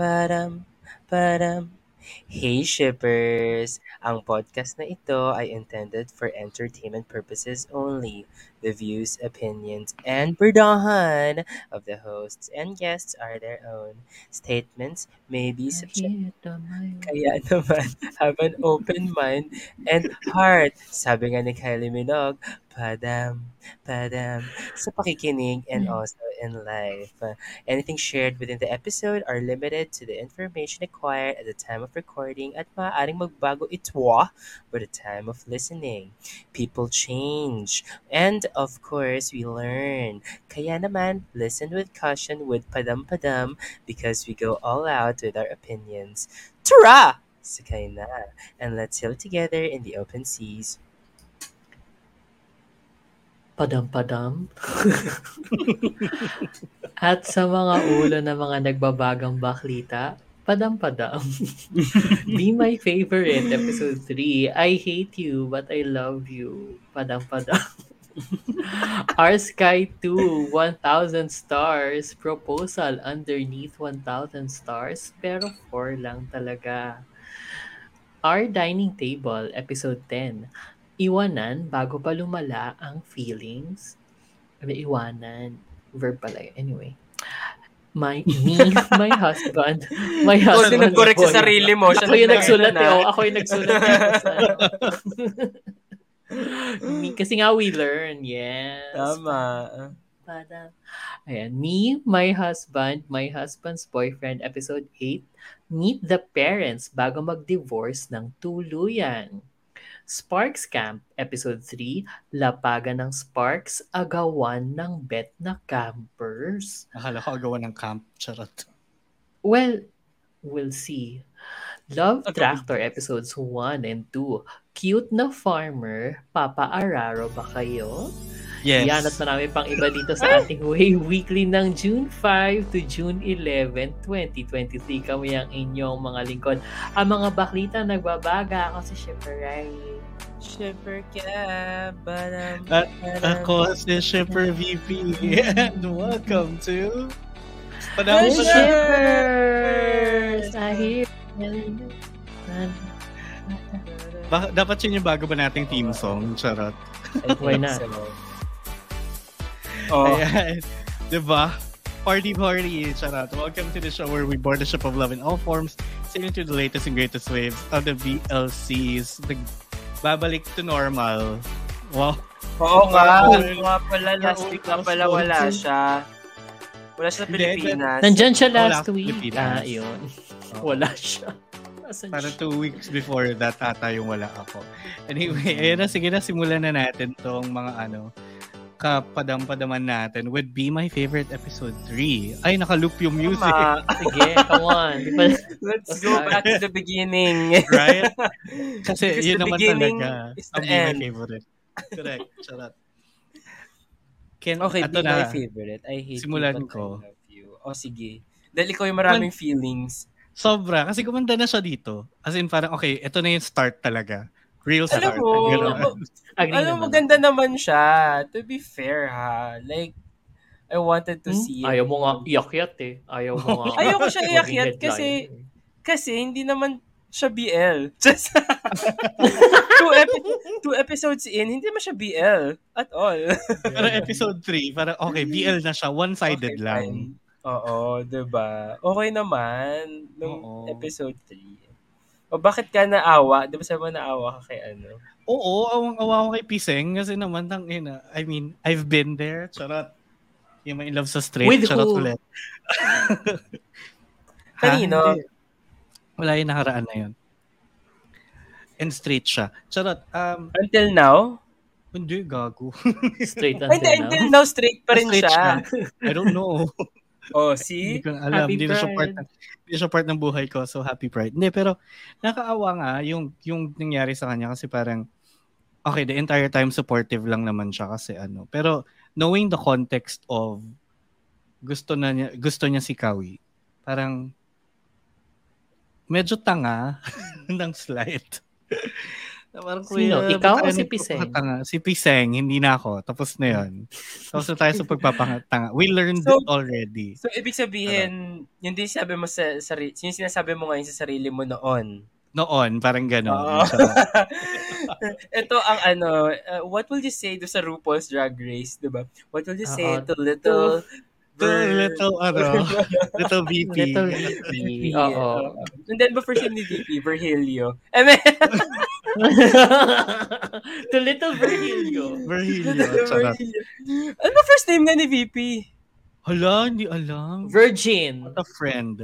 Padam, padam. Hey shippers! Ang podcast na ito ay intended for entertainment purposes only. The views, opinions, and berdahan of the hosts and guests are their own. Statements may be subjective. Kaya naman, have an open mind and heart. Sabi nga ni Kylie Minogue, padam, padam, sa pakikinig and also in life. Uh, anything shared within the episode are limited to the information acquired at the time of recording at maaaring magbago ito by the time of listening. People change. And of course, we learn. Kaya naman, listen with caution with padam-padam because we go all out with our opinions. Tara! Sakay na. And let's sail together in the open seas. Padam-padam. At sa mga ulo ng mga nagbabagang baklita, padam-padam. Be my favorite, episode 3. I hate you, but I love you. Padam-padam. Our Sky 2, 1,000 stars. Proposal underneath 1,000 stars, pero 4 lang talaga. Our Dining Table, episode 10. Iwanan bago pa lumala ang feelings. Ano, iwanan. Verb pala. yun. Anyway. My, me, my husband, my Ikaw husband. din nag-correct sa sarili mo. Siya Ako yung nagsulat na. eh. Oh, ako yung nagsulat. eh. Ano. Me- Kasi nga we learn, yes. Tama. Para, ayan, me, my husband, my husband's boyfriend, episode 8, meet the parents bago mag-divorce ng tuluyan. Sparks Camp, episode 3, lapagan ng Sparks, agawan ng bet na campers. Akala ko agawan ng camp. Charot. Well, we'll see. Love Tractor episodes 1 and 2. Cute na farmer, Papa Araro ba kayo? Yes. Yan at marami pang iba dito sa ating Way Weekly ng June 5 to June 11, 2023. Kami ang inyong mga lingkod. Ang mga baklita nagbabaga ako si Shipperay. Shipper ka, badam, At badam. Ako si Shipper VP. And welcome to... Padam. Shippers! I hear Ba- dapat yun yung bago ba nating theme song? Charot. Think Why not? so. Oh, Ayan. Diba? Party party, charot. Welcome to the show where we board the ship of love in all forms, sailing through the latest and greatest waves of the VLCs. Babalik to normal. Wow. Oo nga. Oo. Nga pala. Last week nga pala wala siya. Wala siya sa Pilipinas. Nandyan siya last week. Ah, yun. Wala siya. Nasaan Parang siya? two weeks before that ata yung wala ako. Anyway, ayun na, sige na, simulan na natin tong mga ano, kapadam-padaman natin would be my favorite episode 3. Ay, naka-loop yung music. Tama. Sige, come on. Let's go back to the beginning. Right? Kasi Because yun the naman beginning talaga is the my end. favorite. Correct. Charot. Ken, Okay, be my na. favorite. I hate Simulan you, but ko. I love you. O, sige. Dahil ikaw yung maraming feelings. Sobra. Kasi gumanda na siya dito. As in, parang, okay, ito na yung start talaga. Real Alam start. mo, Ganun. Agree alam mo, naman. maganda naman siya. To be fair, ha. Like, I wanted to Hmm? see Ayaw it. mo nga iyakyat eh. Ayaw mo nga. Ayaw ko siya iyakyat kasi Kasi hindi naman siya BL. Just two, epi- two episodes in, hindi naman siya BL at all. Pero episode 3, parang okay, BL na siya. One-sided Okay, lang. fine. Oo, 'di ba? Okay naman nung Oo. episode 3. O bakit ka naawa? 'Di ba sabi mo naawa ka kay ano? Oo, awang-awa ko kay Piseng kasi naman tang ina. I mean, I've been there. Charot. Yung may in love sa straight. With Charot who? ulit. Kanino? Wala yung nakaraan na yun. And straight siya. Charot. Um, Until now? hindi, gago. Straight Ay, until hindi, now. until now straight pa rin Straight siya. I don't know. Oh, Hindi see? ko na alam. Happy Hindi na siya part ng, hindi siya part ng buhay ko. So, happy pride. Hindi, pero nakaawa nga yung, yung nangyari sa kanya kasi parang, okay, the entire time supportive lang naman siya kasi ano. Pero, knowing the context of gusto na niya, gusto niya si Kawi, parang medyo tanga ng slight. Na parang, Sino? kuya, Ikaw o si Piseng? Si Piseng, hindi na ako. Tapos na yun. Tapos na tayo sa pagpapakatanga. We learned So- it already. So, ibig sabihin, yung din sabi mo sa sarili, yung sinasabi mo ngayon sa sarili mo noon. Noon, parang gano'n. Charot. Ito ang ano, uh, what will you say do sa RuPaul's Drag Race, di ba? What will you say Oo. to little... To little, ano, little VP. Little VP. VP. Oo. And then, first name ni VP? Virgilio. Mean, to Little Virgilio. Virgilio. Virgilio. Ano ba first name nga ni VP? Hala, hindi alam. Virgin. What a friend.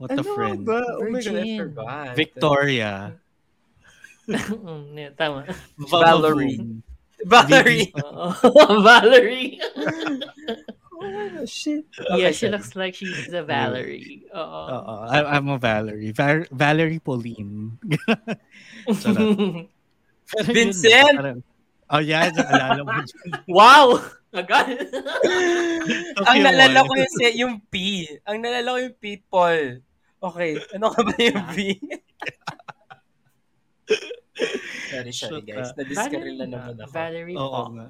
What a Ano friend. ba? Oh my God, I forgot. Victoria. Mm, yeah, tama. Valerie. Valerie. Valerie. Oh, shit. yeah, she looks like she's a Valerie. Oo. Oo, I- I'm a Valerie. Val- Valerie Pauline. Vincent! parang- Oh, yeah. Naalala mo. wow! Agad. Ang Okay, nalala ko yung, yung P. Ang nalala ko yung Pete Paul. Okay. Ano ka ba yung P? sorry, sorry guys. Na-discover lang naman ako. Valerie Oo Paul. nga.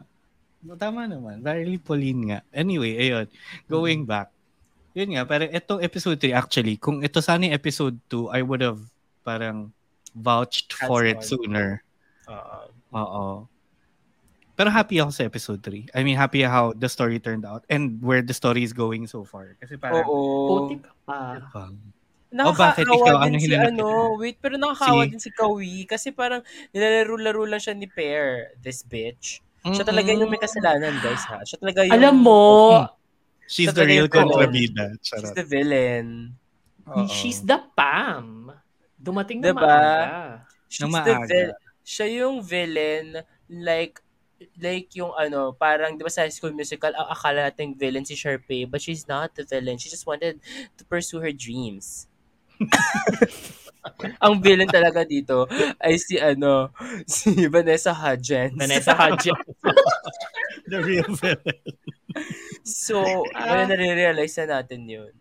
Tama naman. Valerie Pauline nga. Anyway, ayun. Going back. Yun nga, pero itong episode 3 actually, kung ito sana yung episode 2, I would have parang vouched for it That's sooner. Oo. Oo. Pero happy ako sa episode 3. I mean, happy how the story turned out and where the story is going so far. Kasi parang, Oo. Puti ka pa. Oh, bakit? Nakakaawa Ikaw, din ano si ano, wait, pero nakakaawa Si- din si Kawi kasi parang nilalaro-laro lang siya ni Pear, this bitch. Siya talaga yung may kasalanan, guys, ha? Siya talaga yung... Alam mo, She's the real kontrabida. She's the villain. Oo. she's the Pam. Dumating na Diba? maaga. She's Nang the maaga. vil- Siya yung villain, like, like yung ano, parang, di ba sa High School Musical, ang akala nating villain si Sharpay, but she's not the villain. She just wanted to pursue her dreams. ang villain talaga dito ay si ano, si Vanessa Hudgens. Vanessa Hudgens. The real villain. So, wala nare-realize na natin yun.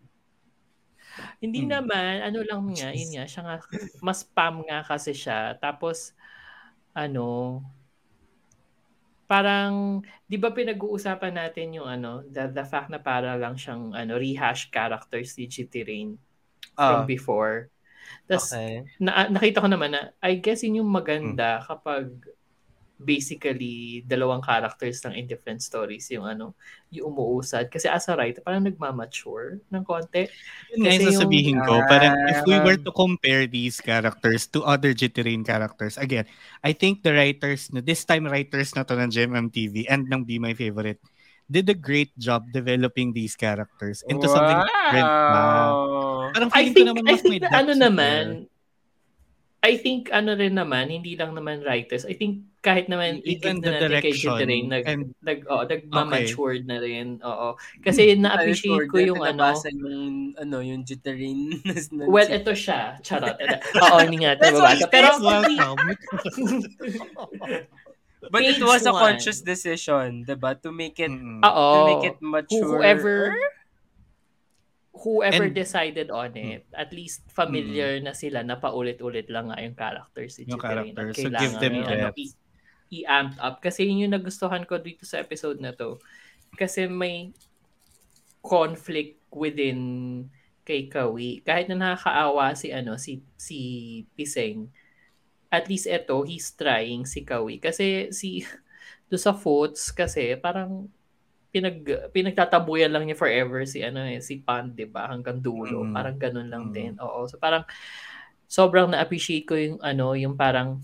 Hindi Hmm. naman, ano lang nga, yun nga, siya nga, mas Pam nga kasi siya. Tapos, ano, parang, di ba pinag-uusapan natin yung ano, the, the fact na para lang siyang ano, rehash character si GT Rain from Ah, before. Tapos, okay. na, nakita ko naman na, I guess yun yung maganda kapag basically dalawang characters lang in different stories yung ano, yung umuusad. Kasi as a writer, parang nagmamature ng konti. Yun Kasi yung- sasabihin ko. Parang if we were Ah. to compare these characters to other Jitterin characters, again, I think the writers, na this time writers na to ng GMMTV and ng Be My Favorite, did a great job developing these characters into something different na. Wow. Parang I think, naman I think na ano naman. I think ano rin naman, hindi lang naman writers. I think kahit naman Even i-give the na natin kay direction Jitterin, nag, and nag, oh, nagmamatured na rin. Oo. Kasi na-appreciate ko yung ano, yung, ano, yung jitterin. well, ito siya. Charot. Oo, hindi nga ito Pero, welcome. But it was a one. conscious decision, diba? To make it, Mm. oo. to make it mature. whoever whoever And- decided on it, at least familiar na sila na paulit-ulit lang nga yung characters si Yung Jitterin. characters. So, give them ano, depth. i- i-amp up. Kasi yun yung nagustuhan ko dito sa episode na to. Kasi may conflict within kay Kawi. Kahit na nakakaawa si ano si si Piseng, at least eto he's trying si Kawi. Kasi si do sa votes kasi parang pinag pinagtatabuyan lang niya forever si ano eh si Pan 'di ba? Hanggang dulo. Mm. parang ganun lang Mm. din. Oo. So parang sobrang na-appreciate ko yung ano yung parang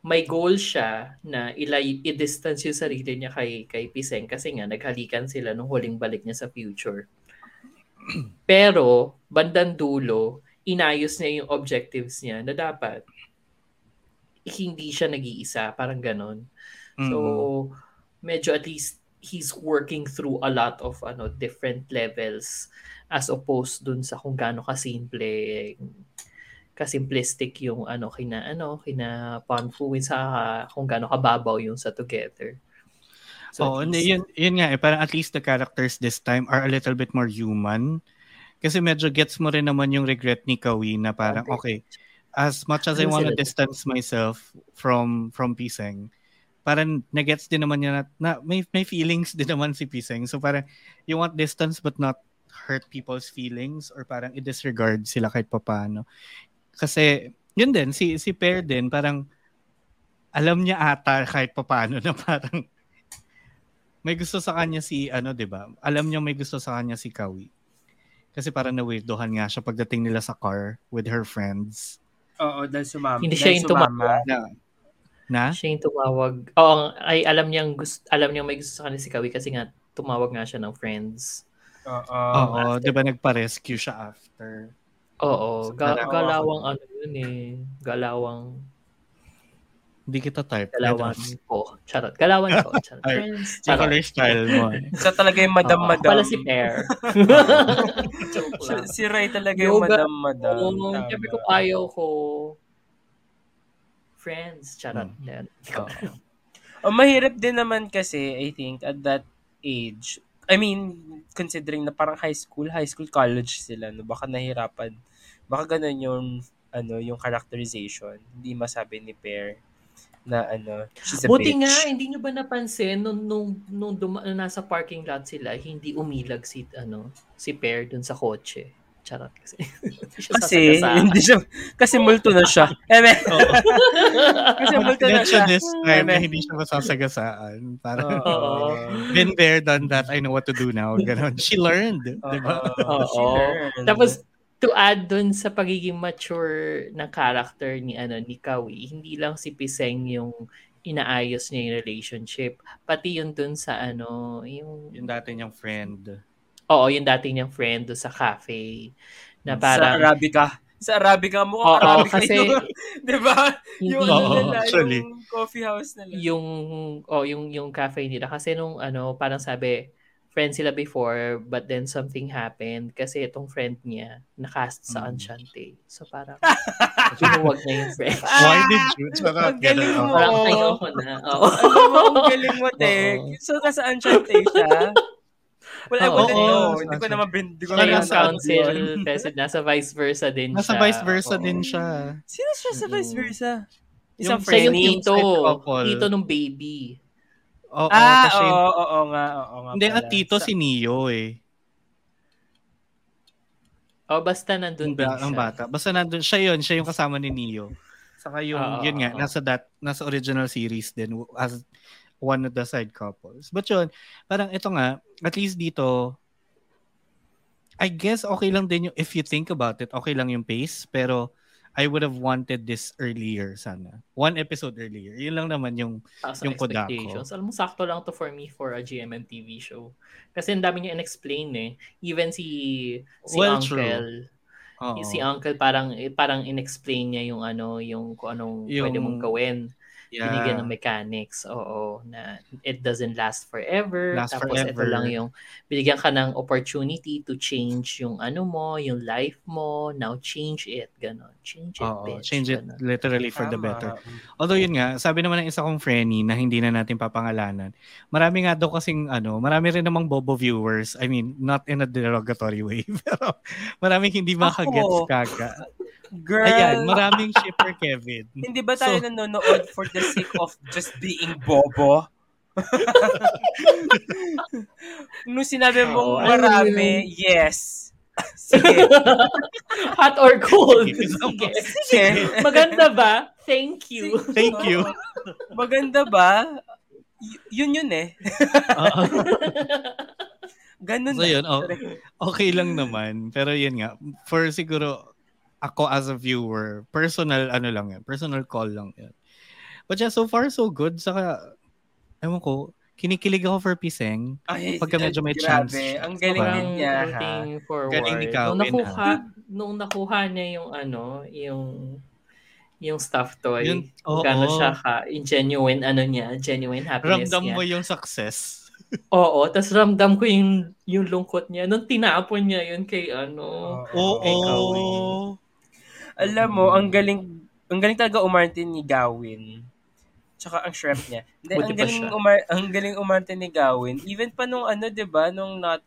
may goal siya na ilay i-distance yung sarili niya kay kay Piseng kasi nga naghalikan sila nung huling balik niya sa future. Pero bandang dulo inayos niya yung objectives niya na dapat hindi siya nag-iisa parang ganon So, medyo at least he's working through a lot of ano different levels as opposed dun sa kung gaano kasimple kasimplistic yung ano kina ano kina Panfuin sa kung gaano kababaw yung sa together. At hindi, least- yun, yun nga eh. Parang at least the characters this time are a little bit more human. Kasi medyo gets mo rin naman yung regret ni Kawi na parang, okay, as much as I want to distance myself from from Piseng, parang nagets din naman niya na, na may, may feelings din naman si Piseng. So parang you want distance but not hurt people's feelings or parang i-disregard sila kahit papaano. Kasi yun din, si, si Pear din, parang alam niya ata kahit papaano na parang may gusto sa kanya si ano, 'di ba? Alam niya may gusto sa kanya si Kawi. Kasi parang na-weirdohan nga siya pagdating nila sa car with her friends. Oo, dahil sumama. Hindi siya yung sumama. Na, na? Siya yung tumawag. Oo, ay alam niyang gusto, alam niyang may gusto sa kanya si Kawi kasi nga tumawag nga siya ng friends. Oo. Oo, after. 'di ba nagpa-rescue siya after? Oo, So, ga- galawang ano yun eh. Galawang, Hindi kita type. galawan ko. Charot. Galawan ko. Charot. Charot. color style mo. eh. Siya talaga yung Oo, madam-madam. Pala si Pear. Si, Ray talaga yung Yoga. madam-madam. Oo, Tama. Sabi ko, ayaw ko. Friends. Charot. Hmm. Oh, mahirap din naman kasi, I think, at that age. I mean, considering na parang high school, high school, college sila, no? Baka nahirapan. Baka ganun yung, ano, yung characterization. Hindi masabi ni Pear na, ano, she's a Buti bitch. nga, hindi nyo ba napansin nung, nung, nung duma, nung nasa parking lot sila, hindi umilag si, ano, si Pear dun sa kotse. Charot kasi. Hindi siya Kasi, hindi siya, kasi multo na siya. Eme, kasi multo na Let's siya. this time na hindi siya masasagasaan. Parang, Oo. been there, done that, I know what to do now. Ganon. She learned. di ba? Oo. She Oo. learned. Tapos, to add dun sa pagiging mature na character ni ano ni Kawi, hindi lang si Piseng yung inaayos niya yung relationship, pati yun dun sa ano, yung Yung dati niyang friend. oo, yung dating niyang friend dun sa cafe na sa parang Arabica. Sa Arabica, mukhang Oo, Arabica kasi yun. Di ba? Yung hindi ano nila, actually. yung coffee house nila. yung oh yung yung cafe nila kasi nung ano parang sabi friends sila before but then something happened kasi itong friend niya nakast sa Mm. Enchante. So parang binuwag na yung friend. Why did you? Charot. Ang galing mo. Parang ayoko na. Oo. Alam mo, ang galing mo, Tek. So, kasaan siya, siya? Well, I wouldn't oo. know. Hindi ko naman bin... Hindi ko Siya yung naman council yun. president. Nasa vice versa din Nasa siya. vice versa Oo. din siya. Sino siya sa vice versa? Yung Isang Siya yung friend. tito. side couple. Tito nung baby. Oo, Ah, kasi oo, oo, oo nga, oo nga. Hindi, at tito Sa- si Neo eh. O basta nandun Ang, din ba- ang siya. bata. Basta nandun, siya yun, siya yung kasama ni Neo. Saka yung, Oo, yun nga, oo. nasa that, nasa original series din as one of the side couples. But yun, parang ito nga, at least dito, I guess okay lang din yung, if you think about it, okay lang yung pace, pero I would have wanted this earlier sana. One episode earlier. Yun lang naman yung, Taas Yung yung Kodako. expectations. Alam mo, sakto lang to for me for a GMM TV show. Kasi ang dami niya in-explain eh. Even si si Well, Uncle, oo. si Uncle parang eh, parang in-explain niya yung ano, yung kung anong Yung- pwede mong gawin. Yeah. Binigyan ng mechanics. Oo, na it doesn't last forever. Last Tapos ito forever. lang yung binigyan ka ng opportunity to change yung ano mo, yung life mo. Now change it. Ganon. Change it, Oo, bitch. change it Ganon. literally for the better. Although yun nga, sabi naman ng isa kong frenny na hindi na natin papangalanan, marami nga daw kasing ano, marami rin namang bobo viewers. I mean, not in a derogatory way, pero maraming hindi makagets Ako. kaga. Girl, Ayan, maraming shipper Kevin. hindi ba tayo So- nanonood for the sake of just being bobo? Nung sinabi mong ano marami, yes. Sige. Hot or cold? Sige. Sige. Sige. Maganda ba? Thank you. Thank you. Maganda ba? Y- yun yun eh. Ganun so yun, oh, okay lang naman. Pero yun nga, for siguro ako as a viewer, personal ano lang yan, personal call lang yan. But yeah, so far so good. Saka, ewan ko, kinikilig ako for Piseng. Ay, Pagka medyo may grabe. chance. Ang galing din niya, forward. Galing ni Kawin, nung nakuha, nung nakuha niya yung ano, yung yung stuffed toy. Yun, oo. Gano'n siya ka, in genuine ano niya, genuine happiness Ramdam niya. mo yung success. Oo, tas ramdam ko yung yung lungkot niya nung tinapon niya yun kay ano. Oo. Kay Kawin. Alam mo, ang galing, ang galing talaga umarte ni Gawin. Tsaka ang shrimp niya. Hindi, Buti ang galing, umar, ang galing umarte ni Gawin. Even pa nung ano, di ba, nung not,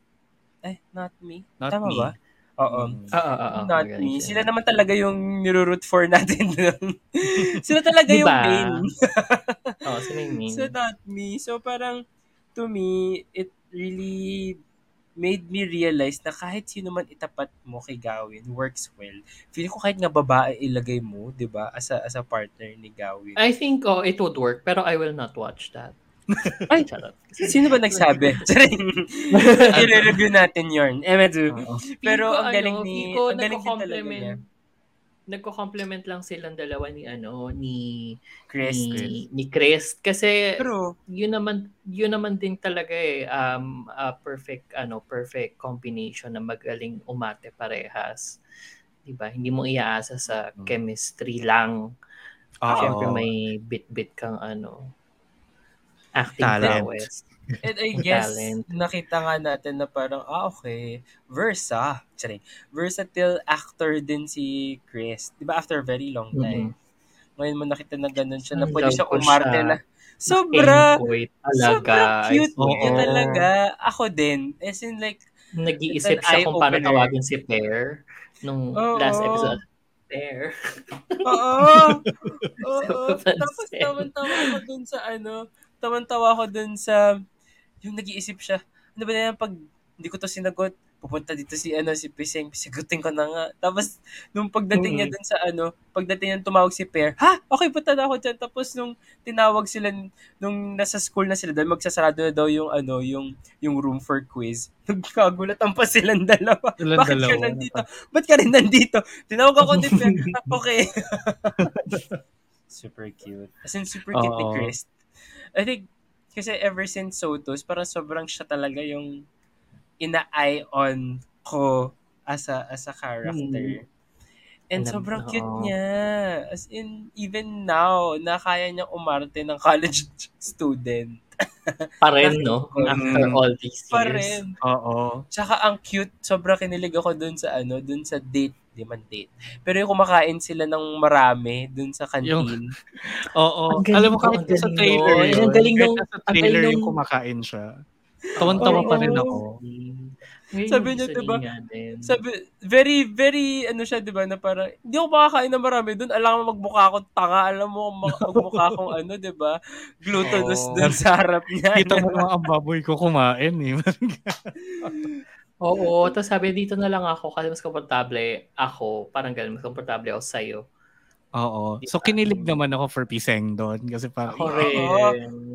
eh, not me. Not Tama me. ba? Oo. Mm. Oo, oo. Not Magaling me. siya. Sila naman talaga yung niroroot for natin. dun. Sila talaga yung Diba? main. Oo, sila yung main. So not me. So parang to me, it really made me realize na kahit sino man itapat mo kay Gawin, works well. Feeling ko kahit nga babae ilagay mo, di ba, as a, as a partner ni Gawin. I think oh, it would work, pero I will not watch that. Ay, Charot. Sino ba nagsabi? I-review natin yun. Eh, medyo. Pero ang galing ano, ni, ko ang galing din talaga niya. Nagko-complement lang silang dalawa ni ano ni Chris. ni, ni Chris kasi Pero, yun naman yun naman din talaga eh um a perfect ano perfect combination na magaling umate parehas. 'Di ba? Hindi mo iaasa sa Mm. chemistry lang. Oo. Syempre may bit-bit kang ano acting Talent. prowess. And I guess, talent. nakita nga natin na parang, ah, okay, Versa. Charing. Versatile actor din si Chris. Di ba, after a very long time. Ngayon mo nakita na ganun siya, na pwede siya umarte siya. na. Sobra, sobrang cute Oo. niya talaga. Ako din. As in like, Nag-iisip siya kung paano tawagin si Pear nung Oo. last episode. Pear. Oo. Oo. Tapos pansin. tawan-tawa ako dun sa ano, tawan-tawa ako dun sa, yung nag-iisip siya, ano ba na yan, pag hindi ko to sinagot, pupunta dito si ano si Piseng, sigutin ko na nga. Tapos nung pagdating niya dun sa ano, pagdating niya tumawag si Per, ha? Okay, punta na ako dyan. Tapos nung tinawag sila, nung nasa school na sila, dahil magsasarado na daw yung ano, yung, yung room for quiz. Nagkagulatan pa silang dalawa. Silang Bakit ka dalawa. nandito? Ba't ka rin nandito? Tinawag ako ni Per. "Ah, okay. super cute. As in, super cute ni Oo. Chris. I think, kasi ever since Sotos, parang sobrang siya talaga yung ina-eye on ko as a, as a character. And Alam- sobrang cute oo. niya. As in, even now, na kaya niyang umarte ng college student. Pa rin, no? Mm. After all these years. Pa rin. Oo. Tsaka ang cute, sobrang kinilig ako dun sa ano, dun sa date, di man date. Pero yung kumakain sila ng marami dun sa canteen. Oo. Ang galing Alam mo kahit ang sa galing trailer yun. Ang galing nung- ang trailer galing yung nung- kumakain siya. Tawan-tawa Oo. pa rin ako. Ngayon Sabi niya, diba, nga din. Sabi, very, very, ano siya, di ba, na parang, hindi ako makakain na marami dun. Alam mo, magmukha akong tanga. Alam mo, mag- magmukha akong ano, di ba, glutinous Oo. dun sa harap niya. Kita mo lang ang baboy ko kumain eh. Oo, tapos sabi dito na lang ako kasi mas komportable ako. Parang ganun, mas komportable ako sa'yo. Oo. So kinilig naman ako for Piseng doon kasi parang Ako Oo. rin.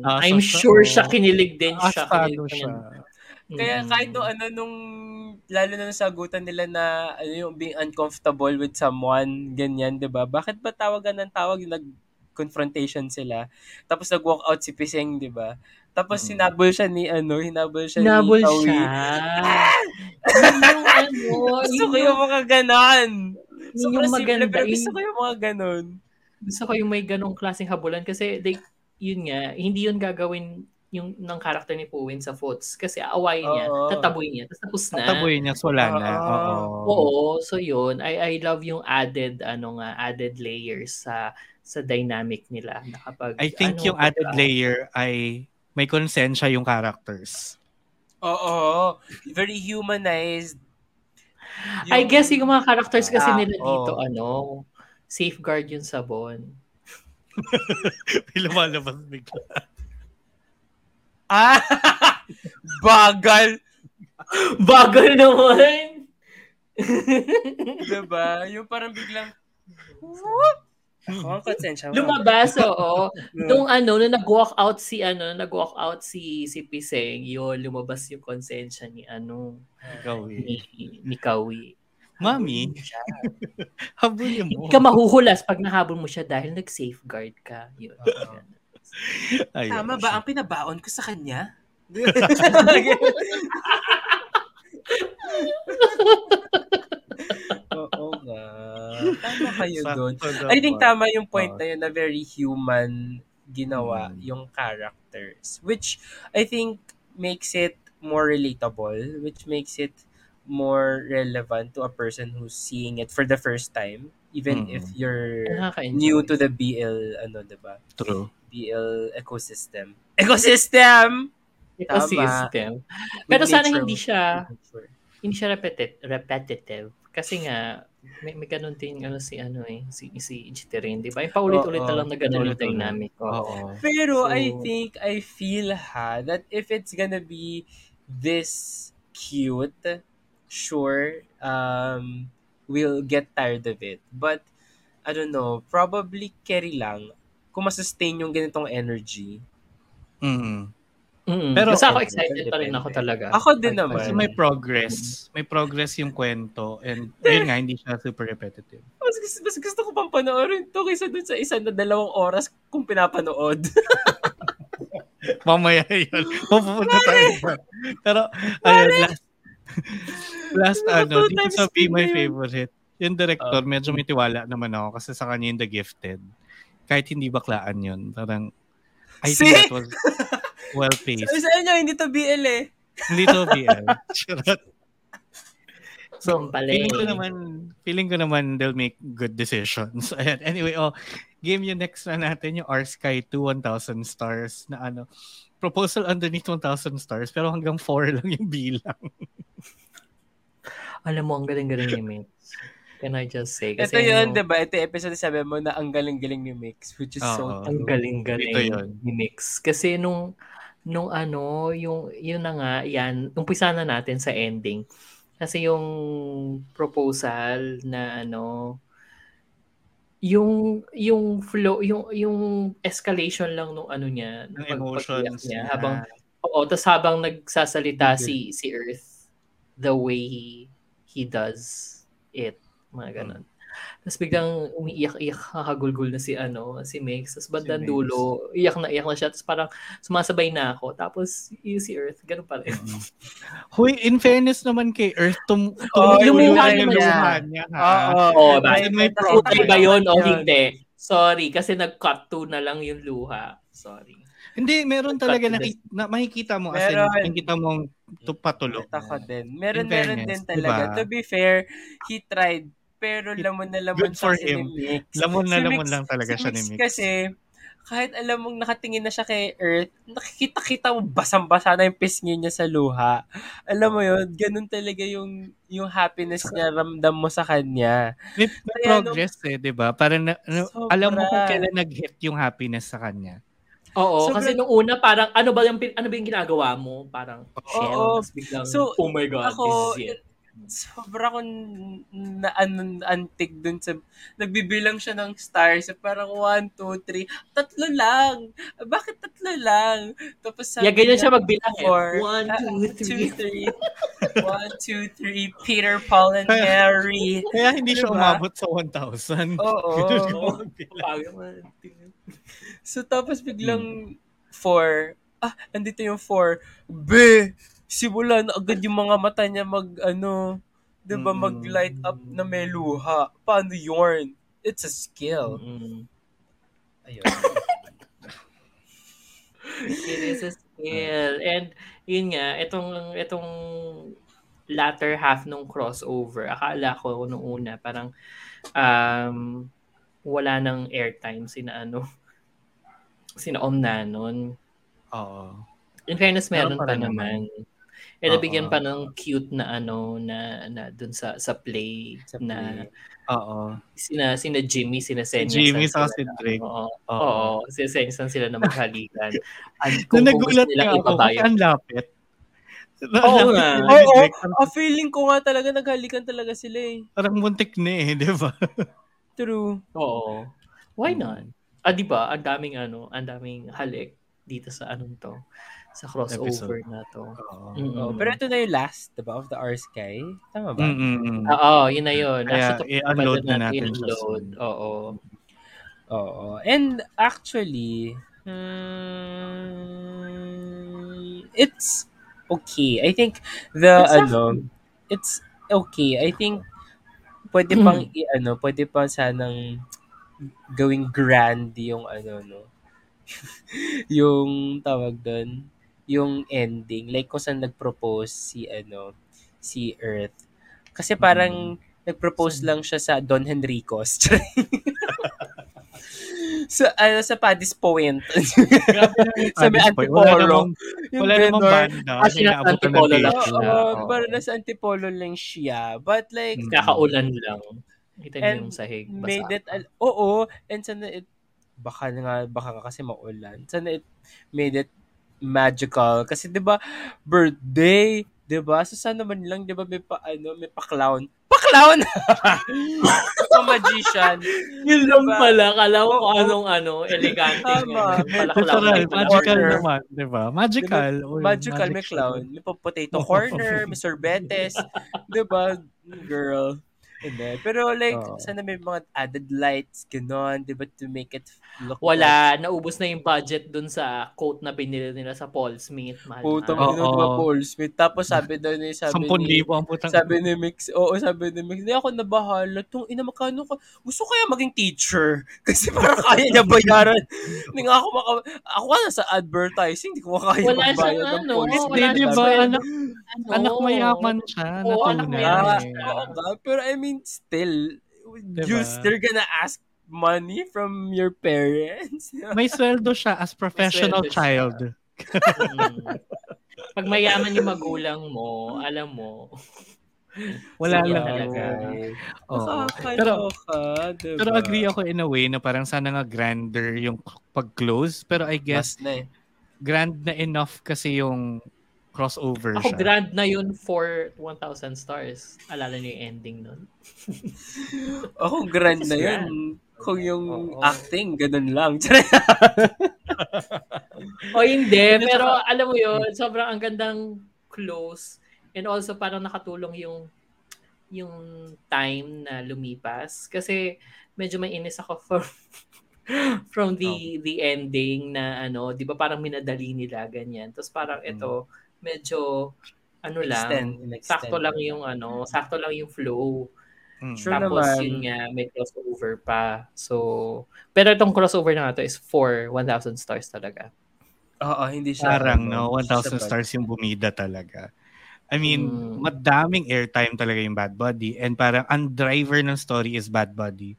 So I'm siya- sure oo. siya kinilig din siya. astado Kinilig siya. Kaya Mm. kahit nung ano, nung, lalo na nung sagutan nila na, ano yung being uncomfortable with someone, ganyan, di ba? Bakit ba tawagan ng tawag yung nag-confrontation sila? Tapos nag-walk out si Piseng, di ba? Tapos Mm. sinabol siya ni, ano, hinabol siya Hinabol ni Kawi. siya. Yun yung ano, Gusto ko yung mga ganon. yun Sobrang yung simple, maganda. pero gusto ko yung mga ganon. gusto ko yung may ganong klaseng habulan kasi like, yun nga, hindi yun gagawin yung ng karakter ni Puwin sa Foots kasi aawayin niya, Oo. tataboy niya, tapos tapos na. Tataboy niya, so wala na. Oo. Oo. Oo, so yun, I I love yung added ano nga, added layers sa sa dynamic nila na kapag I think ano, yung added layer ay may konsensya yung characters. Oo. Very humanized. I guess yung mga characters kasi Ah, nila dito oo. ano, safeguard yung sabon. May lumalabas bigla. Ah! Bagal! Bagal naman! diba? Yung parang biglang, whoop! Ako ang konsensya mo. Lumabas, oo. Nung ano, nung nag-walk out si ano, nag-walk out si si Piseng, yun, lumabas yung konsensya ni ano, Ikaw eh. ni, ni Kawi. Mami, habulin mo. Hindi ka mahuhulas pag nahabol mo siya dahil nag-safeguard ka. Yun. Ayun. Tama ba ang pinabaon ko sa kanya? Oo nga. Tama kayo doon. I think naman. tama yung point Oo. na yun na very human ginawa Mm. yung characters. Which I think makes it more relatable, which makes it more relevant to a person who's seeing it for the first time. Even Mm. if you're new to the BL, ano, diba? True. BL ecosystem. Ecosystem! ecosystem. With Pero sana hindi siya hindi siya repetit repetitive. Kasi nga, may, may ganun din ano si ano eh, si, si Jiterin, di ba? Yung paulit-ulit na lang na ganun yung dynamic. Oo. Pero I So- think, I feel ha, that if it's gonna be this cute, sure, um, we'll get tired of it. But, I don't know, probably carry lang. Kung masustain yung ganitong energy. Mm. Mm-mm. Pero- Basta ako Depende, excited pa rin ako talaga. Ako din naman. Kasi may progress. May progress yung kwento. And yun nga, hindi siya super repetitive. Mas, gusto- mas gusto ko pang panoorin to kaysa dun sa isa na dalawang oras kung pinapanood. Mamaya yun. Pupunta tayo. Pero, ayun, last, last ano, dito sa Be My. Favorite, yung director, medyo may tiwala naman ako kasi sa kanya yung The Gifted. Kahit hindi baklaan yun. Parang, I think See? that was well-paced. Sabi sa inyo, hindi to BL eh. Hindi to BL. Charot. So, pala feeling ko naman, feeling ko naman they'll make good decisions. Ayan. Anyway, oh, game yung next na natin, yung R Sky 2 1,000 stars na ano, proposal underneath 1,000 stars, pero hanggang 4 lang yung bilang. Alam mo, ang galing-galing ni Mix. Can I just say? Ito Kasi yun, yung- di ba? Ito yung episode na sabi mo na ang galing-galing ni Mix, which is so Oo. Ang galing-galing Ito yun. ni Mix. Kasi nung, nung ano, yung, yun na nga, yan, umpisa na natin sa ending. Kasi yung proposal na ano, yung yung flow yung yung escalation lang nung ano niya Ng emotions niya niya. habang oo tas habang nagsasalita Bigil. si si Earth the way he he does it mga ganun tapos biglang umiiyak-iyak kakagulgul na si ano si Mix tapos bandang Mix. dulo iyak na iyak na siya tapos parang sumasabay na ako tapos yung si Earth ganun pa rin Huy, in fairness naman kay Earth, tum Oo, tumuloy lumuha naman luha niya. niya. ha? Oo. Oo, Kasi bakit? may problem. Okay ba yun o hindi? Sorry, kasi nag-cut to na lang yung luha. Sorry. Hindi, meron talaga naki- na, makikita mo as in, Meron. makikita mong tu- patulo. Nakita ko din. Meron, meron fairness, din talaga. diba? To be fair, he tried. Pero lamon na lamon Good for siya him. si Mix. Lamon na Si lamon Mix- lang talaga si siya ni Mix. Kasi, kahit alam mong nakatingin na siya kay Earth, nakikita-kita mo basang-basa na yung pisngi niya sa luha. Alam mo yun, ganun talaga yung yung happiness niya, ramdam mo sa kanya. May, may Kaya nung- progress eh, di ba? Parang na, ano, Sobra. alam mo kung kailan nag-hit yung happiness sa kanya. Oo, Sobrang- kasi nung una parang ano ba yung pin- ano ba yung ginagawa mo? Parang shell, Oo. tapos biglang So, oh my god, Ako, this is it. Sobra akong na an, antig dun sa, nagbibilang siya ng stars, parang 1, 2, 3, tatlo lang. Bakit tatlo lang? Tapos Yeah, ganyan siya magbilang eh. Four. One, Ah, two, three. three. One, two, three. Peter, Paul, and Kaya- Mary. Kaya hindi siya Diba? umabot sa 1,000. Oo. Siya magbilang. So, tapos biglang four. Ah, nandito yung four. Be! Simula na agad yung mga mata niya mag, ano, di ba, Mm. mag-light up na may luha. Paano yun? It's a skill. Mm. Ayun. It is a skill. And yun nga, itong itong latter half nung crossover, akala ko nung una parang um, wala nang airtime sina ano sina Omnanon. Oo. In fairness, meron, Meron pa pa, rin naman. Eh, nabigyan pa ng cute na ano na na dun sa sa play Sa na play. Oo. sina sina Jimmy, sina Si Senya. Jimmy sa si na- Drake. Oo. Oo. Oo, si Senya San sila na maghalikan. At kung, kung nagulat nga ako, ang lapit. Oo nga. nila Oo, oh, feeling ko nga talaga naghalikan talaga sila eh. Parang muntik na eh, di ba? True. Oo. Why Mm. not? Ah, di ba? Ang daming ano, ang daming halik dito sa anong to, sa crossover na to. Oh, pero ito na yung last, diba, of the R Sky. Tama ba? Mm-mm. Oo, yun na yun. Kaya i-unload na natin i-unload. Oo. Oo. And actually, hmm, it's okay. I think the Exactly. ano, it's okay. I think pwede Hmm. pang i, ano, pwede pa sanang gawing grand yung ano no. yung tawag doon, yung ending like kung saan nag-propose si ano si Earth. Kasi parang nag-propose lang siya sa Don Henricos. sa, ano, sa Paddy's Point. Sa may Antipolo. wala namang banda. Ah, ng Antipolo lang. Oo, Oo. parang nasa Antipolo lang siya. But like, Mm. Kakaulan lang. Kita niyo And yung sahig. Basa. made it, al- oo, and sana it, baka nga, baka nga kasi maulan. Sana it made it magical. Kasi 'di ba birthday, 'di ba? So sana man lang 'di ba may pa ano, may pa-clown. Pa-clown. pa magician. Yun lang Diba? pala. Kala ko kung anong ano, elegante. Tama. Natural, Palaklaw. magical Order. naman, di ba? Magical. Uy, Magical, may magic clown. May pa- potato corner, may sorbetes. 'Di ba? Girl. Hindi. Pero like, Oo. sana may mga added lights, ganon, 'di ba? To make it look Wala. Naubos na yung budget dun sa coat na pinili nila sa Paul Smith. Mahal Putang Oo. ina, diba, Paul Smith. Tapos sabi daw ni, sabi ni, ang putang. sabi ni Mix, oo, sabi ni Mix, hindi ako nabahala. Tung ina, magkano ka? Gusto ko kaya maging teacher. Kasi parang kaya niya bayaran. Hindi nga ako maka, ako nga nasa advertising, hindi ko makaya Wala magbayad siyang ng ano, Paul Smith. Hindi, di siyang ba? sweldo. Anak, Ano? anak mayaman siya. Oo, anak natunay. mayaman Ah, siya. nga. Pero I mean, still, you Diba? still gonna ask money from your parents. May sweldo siya as professional child. Mm. Pag mayaman yung magulang mo, alam mo. Wala Sige lang. talaga. Oo. Nakakaloka, diba? Pero agree ako in a way na parang sana nga grander yung pag-close. Pero I guess Mas na eh. grand na enough kasi yung crossover Ako, siya. grand na yun for 1,000 stars. Alala niyo yung ending nun. Ako, grand na yun. Kung yung Oo. acting, ganun lang. O hindi, pero alam mo yun, sobrang ang gandang close. And also parang nakatulong yung yung time na lumipas. Kasi medyo mainis ako from, from the the ending na ano, di ba parang minadali nila ganyan. Tapos parang ito, medyo ano lang, Extend, in-extend. sakto lang yung ano, sakto lang yung flow. Mm. Sure Tapos naman. yun nga, may crossover pa. So, pero itong crossover na to is for 1,000 stars talaga. Oo, hindi siya. Parang no, hindi siya 1,000 bad. stars yung bumida talaga. I mean, Mm. madaming airtime talaga yung Bad Buddy and parang ang driver ng story is Bad Buddy.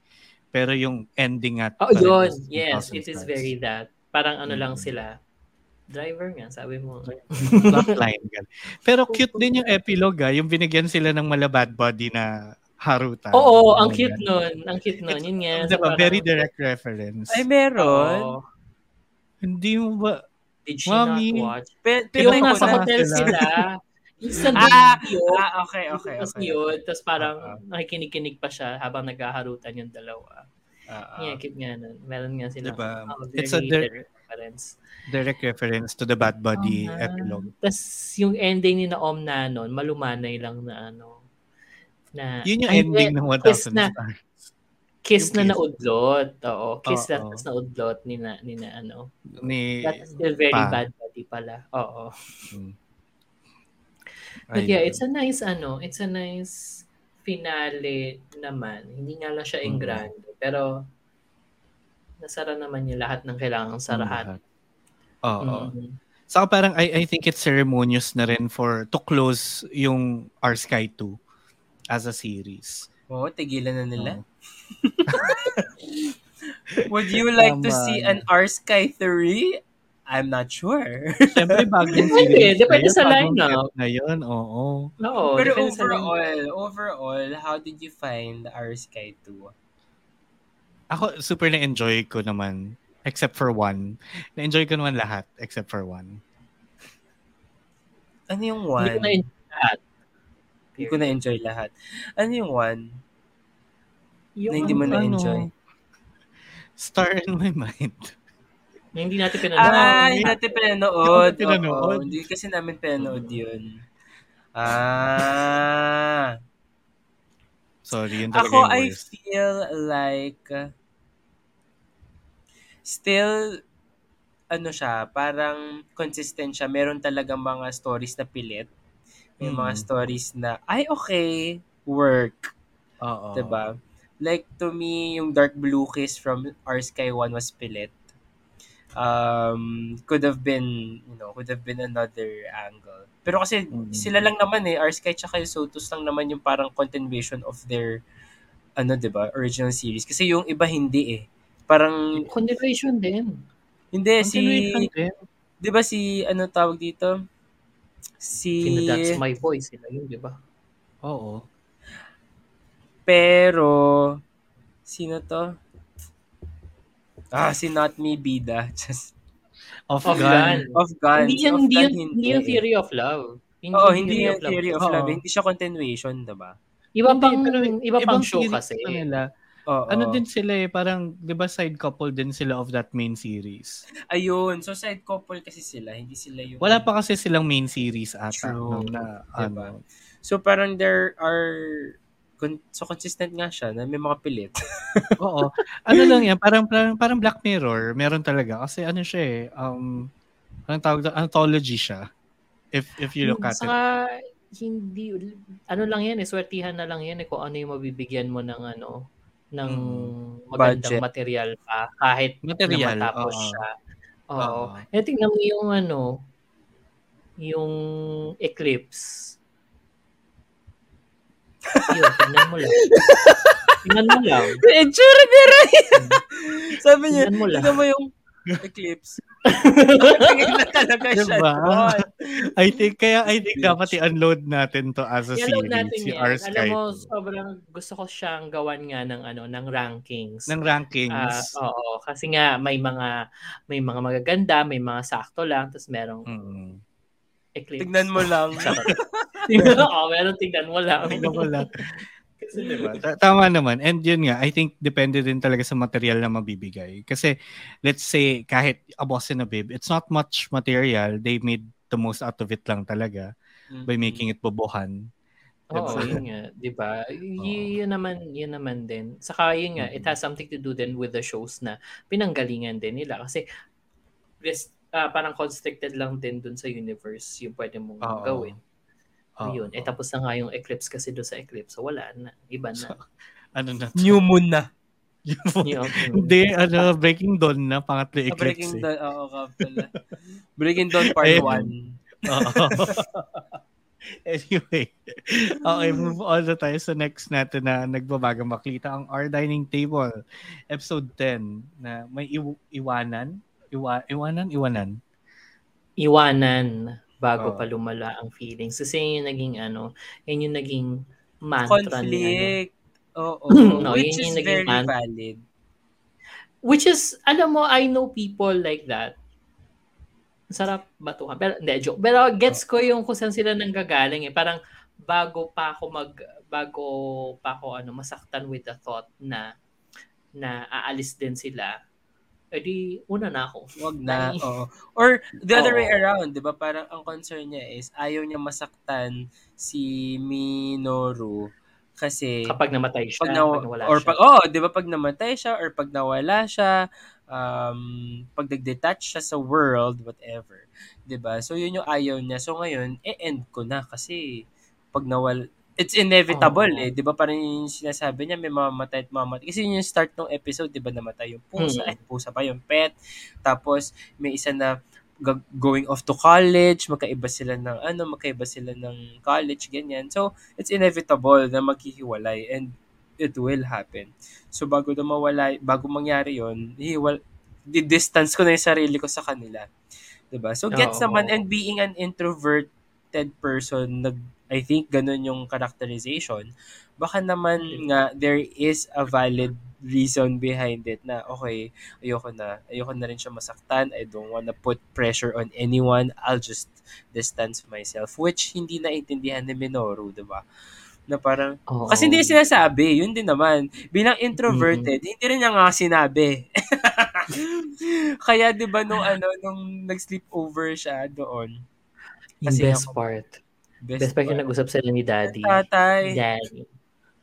Pero yung ending at Oh, yun. Yes, it is very that. Parang ano lang Mm. sila. Driver nga, sabi mo. line. Pero cute din yung epilogue ah, yung binigyan sila ng mala Bad Buddy na harutan. Oo, ang Ganun. cute nun. Ang cute nun. Yun nga. Diba, so very parang- direct reference. Ay, meron. Oo. Hindi mo ba? Did she Mami. not watch? Pe- Yung pinay ko nasa na. hotel sila. sila. Instant Ah, video. ah, okay, okay, Tapos okay. yun. Tapos parang Oo. nakikinig-kinig pa siya habang naghaharutan yung dalawa. Ah, ah. Yeah, cute nga nun. Meron nga sila. Diba? Oh, It's a direct reference. Direct reference to the Bad Buddy Ah. epilogue. Tapos yung ending ni na Om na nun, malumanay lang na ano. Na, Yun yung Ay, ending ng kiss 1,000 na. stars. Kiss Yung na kiss. naudlot. Oo, kiss na Oo. tapos naudlot ni na, ni na ano. Ni, That's still very pa. bad buddy pala. Oo. Mm. But yeah, it's a nice ano, it's a nice finale naman. Hindi nga lang siya in grande, pero nasara naman yung lahat ng kailangang sarahan. Oo. Mm. So parang I, I think it's ceremonious na rin for to close yung Our Sky 2 as a series. Oo, tigilan na nila. Oo. Would you like to Tama. see an R Sky 3? I'm not sure. Siyempre bagong Pwede, series. na depende sa lineup. yun, oo. Oo, Pero overall, overall, how did you find R Sky 2? Ako super na-enjoy ko naman except for one. Na-enjoy ko naman lahat except for one. Ano yung Hindi ko one? na-enjoy lahat. Hindi ko na-enjoy lahat. Ano yung one? Yung Na hindi mo ano, na-enjoy? Star in my mind. na hindi natin pinanood. Ah, hindi natin pinanood. Hindi natin pinanood. Oo, Hindi kasi namin pinanood yun. Ah. Sorry, yun talaga Ako, yung I feel like uh, still ano siya, parang consistent siya. Meron talagang mga stories na pilit. May mga Mm. stories na, ay, okay, work. Oo. Diba? Like, to me, yung Dark Blue Kiss from Our Sky 1 was pilit. Um, could have been, you know, could have been another angle. Pero kasi, Mm. sila lang naman eh, Our Sky tsaka yung Sotus lang naman yung parang continuation of their, ano, 'di ba original series. Kasi yung iba hindi eh. Parang, Continuation din. hindi, si, Continuation din. di ba si, ano tawag dito? Si, Sino That's My Boy sila yun, di ba? Oo. pero, sino to? Ah, si Not Me Bida. Just, Off, Off gun. gun. off gun. Hindi Si Off hindi Gun, yan, hindi yung. Theory of Love. Hindi Oo, yung hindi Theory yung of Love. Theory of. Love. Hindi siya continuation, diba? Iba Hindi, pang, pero iba pang show kasi. nila. Oo. Ano din sila eh, parang, di ba side couple din sila of that main series? Ayun. So, side couple kasi sila. Hindi sila yung... Wala pa kasi silang main series ata. True. no, na, Diba? ano. So, parang there are... So, consistent nga siya na may mga pilit. Oo. Ano lang yan, parang, parang, parang Black Mirror, meron talaga. Kasi ano siya eh, um, anong tawag doon? anthology siya. If if you look at it. Saka, hindi, ano lang yan eh, swertihan na lang yan eh kung ano yung mabibigyan mo ng ano, ng Mm. magandang Budget. material pa, kahit Material, na matapos oo. siya. Oo. Oo. Eh, tingnan mo yung ano, yung Eclipse. Yun, tingnan mo lang. tingnan mo lang. Ensure ni Ray! Sabi niya, Tingnan mo lang. tignan mo yung eclipse. Tingin na talaga siya Diba? doon. I think, kaya I think dapat i-unload natin to as a I-load series. natin si yan. R Alam mo, 2. sobrang gusto ko siyang gawan nga ng ano, ng rankings. ng rankings. oo, kasi nga may mga may mga magaganda, may mga sakto lang, tapos merong Mm. eclipse. Tignan mo lang. Oo, meron tignan mo lang. Tingnan mo lang. Diba, ta- tama naman. And yun nga, I think depende din talaga sa material na mabibigay. Kasi let's say kahit a boss and a babe, it's not much material. They made the most out of it lang talaga by making it bobohan. Oo, Diba? yun nga, 'di ba? Y- yun naman, yun naman din. Saka yun nga, it has something to do then with the shows na pinanggalingan din nila kasi rest, ah, parang constricted lang din dun sa universe yung pwede mong Oo. gawin. Yun. Eh tapos na nga yung eclipse kasi doon sa eclipse. So wala na. Iba na. Ano na? New moon na. Yung, Hindi, ano, Breaking Dawn na, pangatlo Ah, eclipse. Breaking eh. Dawn. Oo, pala. Breaking Dawn part Ayun. 1. Oo. anyway, okay, move on na tayo sa next natin na nagbabagang maklita ang Our Dining Table, episode 10, na may iw- iwanan, Iwa, iwanan, iwanan. iwanan bago Oo. pa lumala ang feelings. Kasi yun yung naging ano, yun yung naging mantra ni ano. Conflict. Oo. No, which yun is yung very man- valid. Which is, alam mo, I know people like that. Sarap batuhan. Pero, hindi, joke. Pero gets ko yung kung saan sila nanggagaling eh. Parang bago pa ako mag, bago pa ako ano, masaktan with the thought na na aalis din sila, edi una na ako. Wag na. Oo. Or the other Oo. way around, 'di ba? Parang ang concern niya is ayaw niya masaktan si Minoru kasi Kapag namatay siya, pag, pag, naw- nawala or siya. pag oh, 'di ba pag namatay siya or pag nawala siya, um pag nag-detach siya sa world whatever, 'di ba? So yun yung ayaw niya. So ngayon, e-end ko na kasi pag nawal it's inevitable Oo. eh, 'di ba? Parang yung sinasabi niya may mamamatay at mamamatay. Kasi yun yung start ng episode, 'di ba? Namatay yung pusa, Mm. ay, pusa pa yung pet. Tapos may isa na going off to college, magkaiba sila ng ano, magkaiba sila ng college, ganyan. So, it's inevitable na maghihiwalay and it will happen. So, bago na mawala, bago mangyari yon hiwal, di-distance ko na yung sarili ko sa kanila. 'Di ba So, gets Oo. naman, and being an introverted person, nag, I think ganun yung characterization, baka naman nga there is a valid reason behind it na okay, ayoko na. Ayoko na rin siya masaktan. I don't wanna put pressure on anyone. I'll just distance myself. Which hindi naintindihan ni Minoru, di ba? Na parang, Oo. kasi hindi sinasabi. Yun din naman. Bilang introverted, hindi rin niya nga sinabi. Kaya di ba nung ano, nung nag-sleep over siya doon, yung kasi best ako- part. Best part yung nag-usap sila ni Daddy. Tatay. Daddy.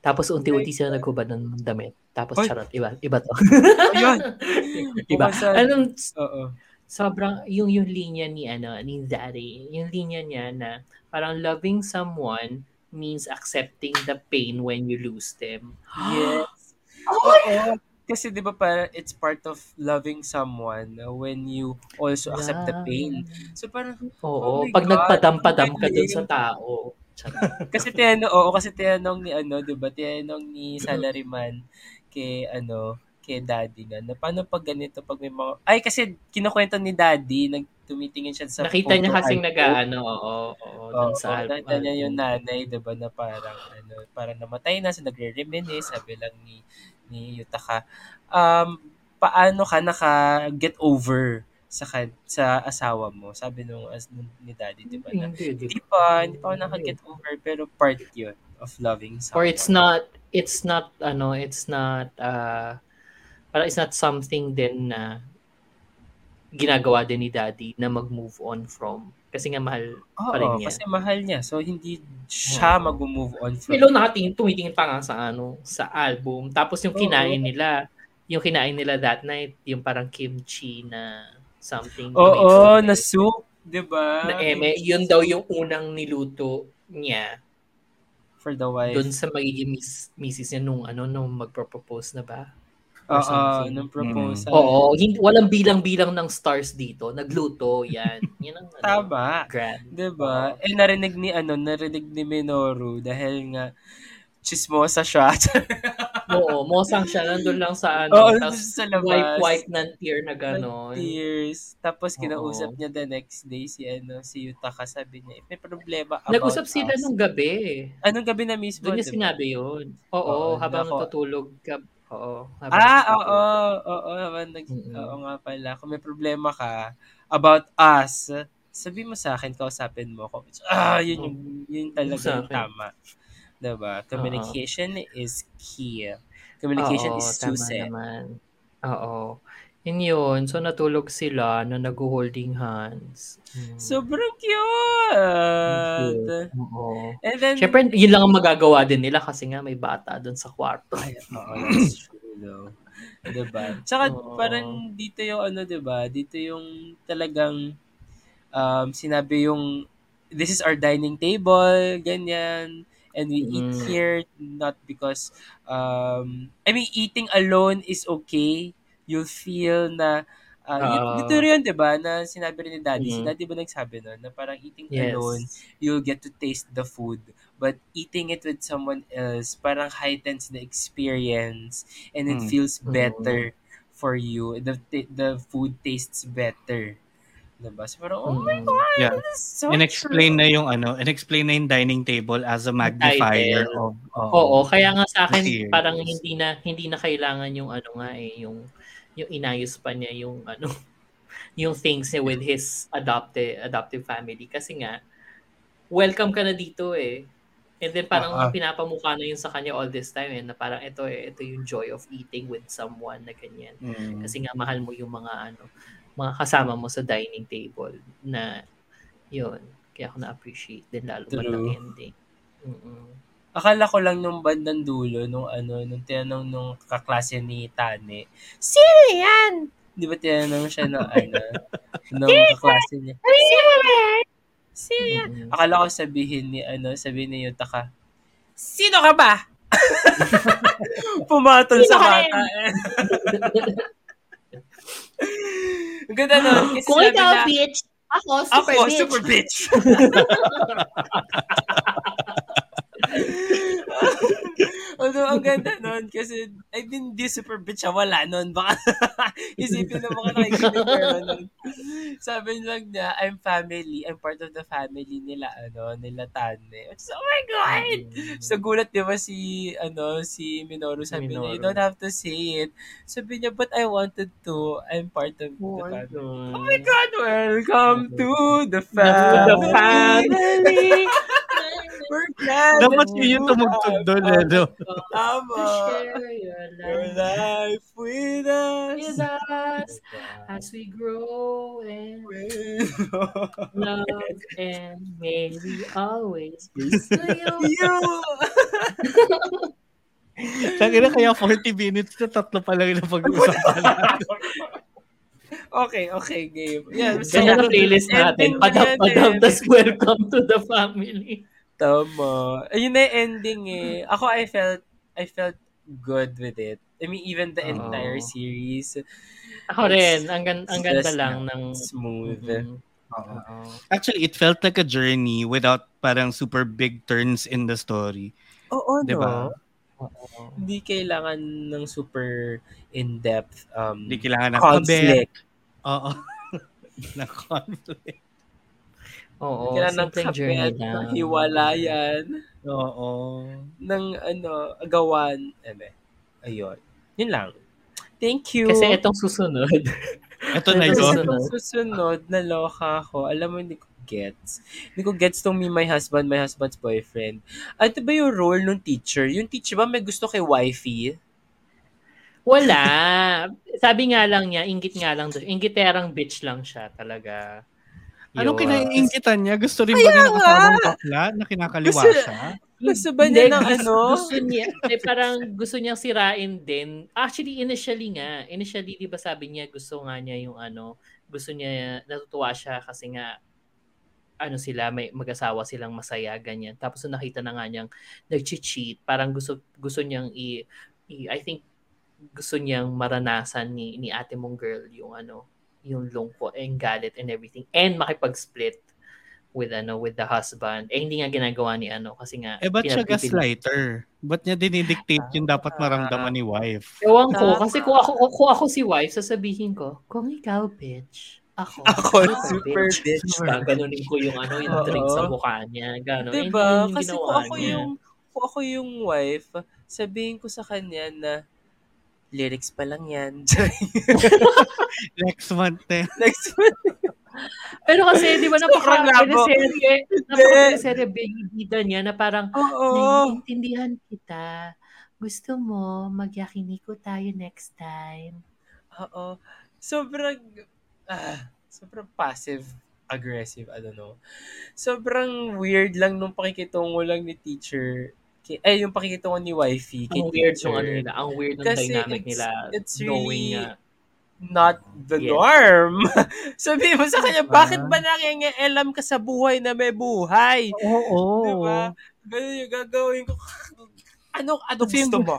Tapos unti-unti sila naghubad ng damit. Tapos Hoy. charot, iba, iba to. Ayun. iba. Anong Oo. sobrang yung yung linya ni ano ni Daddy, yung linya niya na parang loving someone means accepting the pain when you lose them. Yes. Oo. Kasi 'di ba para it's part of loving someone when you also accept the pain. So parang Oh Oo, my pag God, nagpadam-padam ka dun sa tao. Kasi tinanong oo kasi tinanong ni ano 'di ba tinanong ni salaryman kay ano kay daddy nga, na paano pag ganito, pag may mga, ay kasi kinukwento ni daddy, nagtumitingin siya sa Nakita niya kasing nag-ano, oo, oo, Oo, sa album. nakita niya yung nanay, diba, na parang, ano, parang namatay na, so nagre-reminisce, sabi lang ni, ni Yutaka, um, paano ka naka-get over sa kan- sa asawa mo? Sabi nung as ni daddy, di ba? Na, Hindi, di hindi pa, hindi pa ako naka-get over, pero part yun of loving someone. Or it's not, it's not, ano, it's not, uh, parang it's not something din na ginagawa din ni daddy na mag-move on from. Kasi nga mahal Oo, pa rin niya. kasi mahal niya. So, hindi siya Oo. mag-move on from Pero nakatingin, tumitingin pa nga sa ano, sa album. Tapos yung Oo. kinain nila, yung kinain nila that night, yung parang kimchi na something. Oo, na soup, di ba? na eme, yun daw yung unang niluto niya For the wife. doon sa magiging miss, misis niya nung ano nung magpro-propose na ba? Oo, or something. nung proposal. Oo, hindi, walang bilang-bilang ng stars dito. Nagluto, yan. Yan ang ano, Tama. grand. Diba? Eh, narinig ni, ano, narinig ni Minoru dahil nga, chismosa siya. Oo, mosang siya. Nandun lang sa ano. Oo, tapos sa labas. wipe-wipe ng tear na gano'n. Tears. Tapos Oo. kinausap niya the next day si ano si Yutaka sabi niya, if may problema about Nag-usap sila us. nung gabi. Anong gabi na mismo? Doon niya diba? sinabi yun. Oo, Oo, habang natutulog ka. Oo. Ah, oo, oo, habang nag, Mm-mm. oo nga pala. Kung may problema ka about us, sabi mo sa akin, kausapin mo ako. Ah, yun yung, yun talaga yung tama. Diba? Communication is key. Communication Oo, is tama naman. Oo. Yun yun. So, natulog sila na nag-holding hands. Mm. Sobrang Cute. cute. Oo. And then, Siyempre, yun lang ang magagawa din nila kasi nga may bata doon sa kwarto. Ay, oo, that's true though. Diba? Tsaka Oo. parang dito yung ano, diba? Dito yung talagang um, sinabi yung this is our dining table, ganyan. And we eat Mm. here not because um, I mean eating alone is okay. You'll feel na uh, yun, Oo. dito rin, 'di ba? Na sinabi rin ni Daddy, si Mm. Daddy ba nagsabi nun na parang eating Yes. alone you'll get to taste the food. But eating it with someone else, parang heightens the experience and it Mm. feels Mm. better for you. The the food tastes better. Diba? So parang, oh my Mm. God, Yeah. this is so In-explain true. na yung ano, in-explain na yung dining table as a magnifier of oo. Oo, kaya nga sa akin Series. parang hindi na hindi na kailangan yung ano nga eh, yung yung inayos pa niya yung ano yung things niya with his adopted adoptive family kasi nga welcome ka na dito eh. And then parang ah. pinapamukha na yun sa kanya all this time eh, na parang ito eh, ito yung joy of eating with someone na ganyan. Mm. Kasi nga mahal mo yung mga ano, mga kasama mo sa dining table na yun. Kaya ako na-appreciate din lalo True. bandang ending. Mm-mm. Akala ko lang nung bandang dulo, nung ano, nung tinanong nung kaklase ni Tane, Sino yan? Di ba tinanong siya ng ano, nung kaklase niya, Sino yan? Sino yan? Mm-mm. Akala ko sabihin ni ano, sabihin ni Yutaka, Sino ka ba? Pumatol Sino sa ka bata. Ang ganda nun. Kung ikaw, na, bitch, ako, ako, super bitch. super bitch. Although, ang ganda nun kasi, I mean, di super bitch wala nun. Baka, isipin na mga nakikinig pero nun. Sabi lang niya, I'm family, I'm part of the family nila, ano, nila Tane. Is, oh my God! So, gulat di ba si, ano, si Minoru, sabi niya, you Minoru. don't have to say it. Sabi niya, but I wanted to. I'm part of Oh the family. God. Oh my God! Welcome to the family! the family. We're glad Dapat yun yung you tumugtog doon, eh, no? Tama. Share your Your life life with us. with us as we grow and love and may we always pursue you. you. Sabi na kaya 40 minutes na tatlo pa lang yung pag-uusapan natin. okay, okay, game. Yeah, Ganyan ang playlist natin. Padam, na padam, tas welcome to the family. Tama. Ayun na yung ending eh. Ako, I felt, I felt good with it. I mean, even the Oo. entire series, Ako rin, ang, gan- ang ganda Just lang ng... smooth. Mhm. Oo. Oo. Actually, it felt like a journey without parang super big turns in the story. Oo, Diba? Oo. Hindi kailangan ng super in-depth um, Hindi kailangan ng conflict. Oo. na conflict. Oo, Kailangan ng simpleng journey kapit, lang. ng hiwalayan, Oo. ng ano, agawan. Eme. Ayun. Yun lang. Thank you. Kasi itong susunod. Ito na Ito yun. susunod. Itong susunod, naloka ako. Alam mo, hindi ko gets. Hindi ko gets tong me, my husband, my husband's boyfriend. At ba yung role ng teacher? Yung teacher ba may gusto kay wifey? Wala. Sabi nga lang niya, ingit nga lang doon. Ingiterang bitch lang siya talaga. Anong kinaiingitan niya? Gusto rin ba niya ng kasawang bakla na kinakaliwa Gusto- siya? Gusto ba niya ng gusto, ano? Gusto niya, eh, parang gusto niyang sirain din. Actually, initially nga, initially, di ba sabi niya, gusto nga niya yung ano, gusto niya, natutuwa siya kasi nga, ano sila, may mag-asawa silang masaya, ganyan. Tapos nakita na nga niyang nag-cheat, parang gusto, gusto niyang i, i- I think, gusto niyang maranasan ni, ni ate mong girl yung ano, yung lungkot and galit and everything. And makipag-split with ano with the husband. Eh hindi nga ginagawa ni ano kasi nga Eh, ba't siya gaslighter? Ba't niya dinidictate yung dapat maramdaman ni wife? Ewan ko, Tama. kasi kung ako, kung ako si wife, sasabihin ko, kung ikaw, bitch, ako, Ako, super bitch. Diba? Ganunin ko yung ano, yung drink sa mukha niya. Gano'n. Eh, Diba? yun yung Kasi kung ako niya. yung, kung ako yung wife, sabihin ko sa kanya na, lyrics pa lang yan. Next month eh. Next month. Pero kasi, di ba, napaka-teleserye, napaka-teleserye bida niya na parang, Oo. naiintindihan kita. Gusto mo, magyakiniko tayo next time. Oo. Sobrang, ah, sobrang passive aggressive, I don't know. Sobrang weird lang nung pakikitungo lang ni teacher. Eh, yung pakikitungo ni wifey kay Ang weird teacher. ng ano nila, ang weird ng dynamic it's- nila. it's knowing really- nga, Not the Yes. norm. Sabi mo sa kanya, Diba? bakit ba nangingialam ka sa buhay na may buhay? Oo. Diba? Ganun yung gagawin ko. Ano, ano Kasi gusto yung- mo?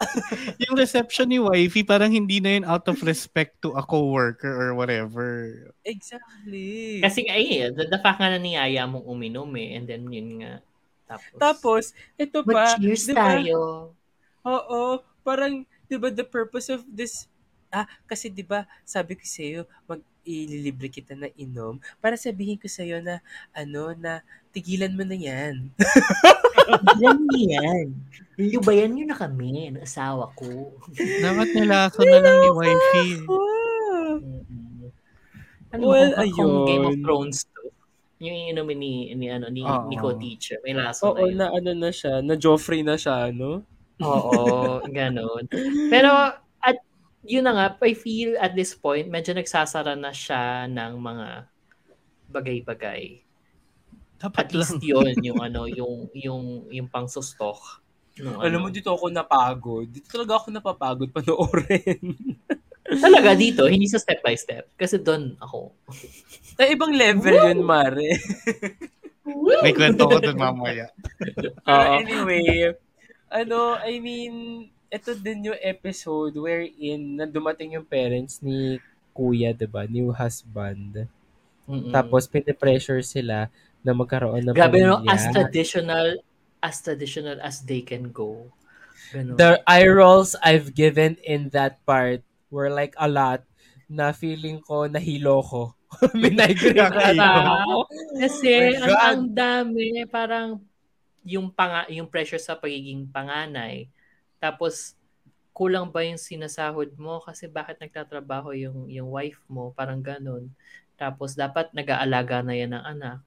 Yung reception ni wifey, parang hindi na yun out of respect to a coworker or whatever. Exactly. Kasi nga, eh, the, the fact nga na niyaya mong uminom eh, and then yun nga. Tapos, Tapos, ito pa, mag-cheers di ba? tayo. Oo, parang 'di ba the purpose of this Ah, kasi 'di ba, sabi ko sa iyo, mag ililibre kita na inom para sabihin ko sa iyo na ano na tigilan mo na 'yan. Ilan yan? Lubayan niyo na kami ng asawa ko. Dapat nilaso na lang ni wifey. Ano Well, ayun. Game of Thrones to? Yung inumin ni, ni, ano, ni, Oo. ni co-teacher. May laso Oo, na yun. na ano na siya, na Joffrey na siya, no? Oo, ganun. Pero, at yun na nga, I feel at this point, medyo nagsasara na siya ng mga bagay-bagay. Dapat At least lang. yun, yung ano, yung, yung, yung pang sustok. Nung, Alam mo, ano. dito ako napagod. Dito talaga ako napapagod panoorin. Talaga dito, hindi sa step by step. Kasi doon ako. Na ibang level yun, Mare. May kwento ko dun mamaya. Oo. anyway, ano, I mean, ito din yung episode wherein na dumating yung parents ni kuya, 'di ba? New husband. Mm-mm. Tapos pinipressure sila na magkaroon ng Grabe no, pamilya. as traditional as traditional as they can go. Ganun. The eye rolls I've given in that part were like a lot na feeling ko nahilo ko. Kakaiba. ata ako. Kasi Oh ang, ang dami parang yung panga, yung pressure sa pagiging panganay. Tapos kulang ba yung sinasahod mo kasi bakit nagtatrabaho yung yung wife mo parang ganun. Tapos dapat nag-aalaga na yan ng anak.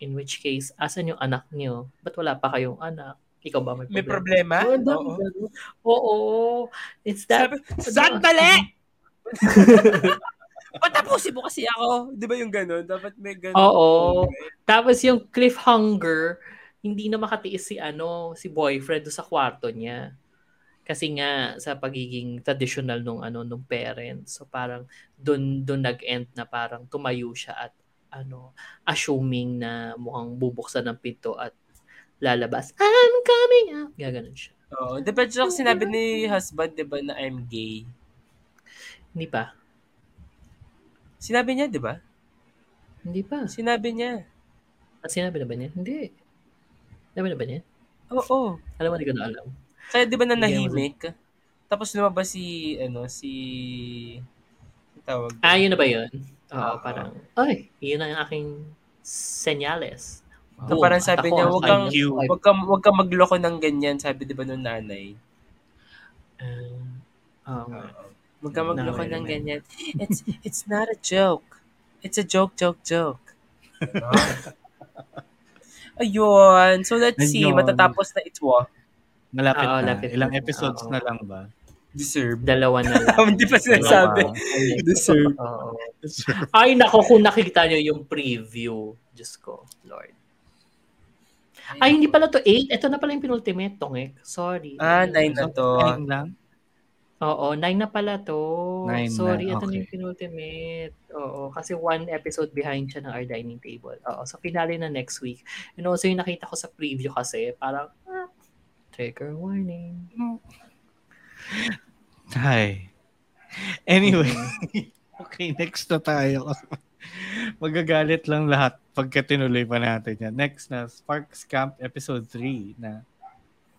In which case, asan yung anak niyo? Ba't wala pa kayong anak? Ikaw ba may May problema? problema? Oo, Oo. ganun. Oo. It's that Sabi, sandali! Patapusin mo kasi ako. Di ba yung ganun? Dapat may ganun. Oo. Tapos yung cliffhanger, hindi na makatiis si ano, si boyfriend sa kwarto niya. Kasi nga sa pagiging traditional nung ano nung parents. So parang doon doon nag-end na parang tumayo siya at ano, assuming na mukhang bubuksan ng pinto at lalabas, I'm coming out. Gaganon siya. Oo. Di ba yung sinabi ni husband, di ba, na I'm gay? Hindi pa. Sinabi niya, di ba? Hindi pa. Sinabi niya. At sinabi na ba niya? Hindi. Sinabi na ba niya? Oo. Alam mo, hindi ko na alam. Kaya di ba Bigyan mo nanahimik? Tapos lumabas si, ano, si... tawag? Ah, yun na ba yun? Oo, Oo. parang, ay, yun ang aking senyales. Na parang sabi ako niya, wag kang, wag kang, wag kang magloko ng ganyan, sabi di ba nung nanay. oo nga. Wag kang magloko No, ng ganyan. It's, it's not a joke. It's a joke, joke, joke. Ayun. So let's see. Ayun. Matatapos na ito. ah. Malapit Oo, na. lapit Ilang na. episodes Oo. na lang ba? Deserve. Dalawa na lang. Hindi pa sinasabi. Deserve. Ay, nako, kung nakikita nyo yung preview. Diyos ko, Lord. Ay, hindi pala to 8. Ito na pala yung penultimate, Tongek. Sorry. Ah, nine na to. Nine lang? Oo, 9 na pala to. Nine Sorry, na, ito na okay. yung penultimate. Oo, kasi one episode behind siya ng Our Dining Table. Oo, so finale na next week. And also yung nakita ko sa preview kasi, parang, ah, trigger warning. Hi. Anyway. okay, next na tayo. Magagalit lang lahat pagka tinuloy pa natin yan. Next na, Sparks Camp Episode 3 na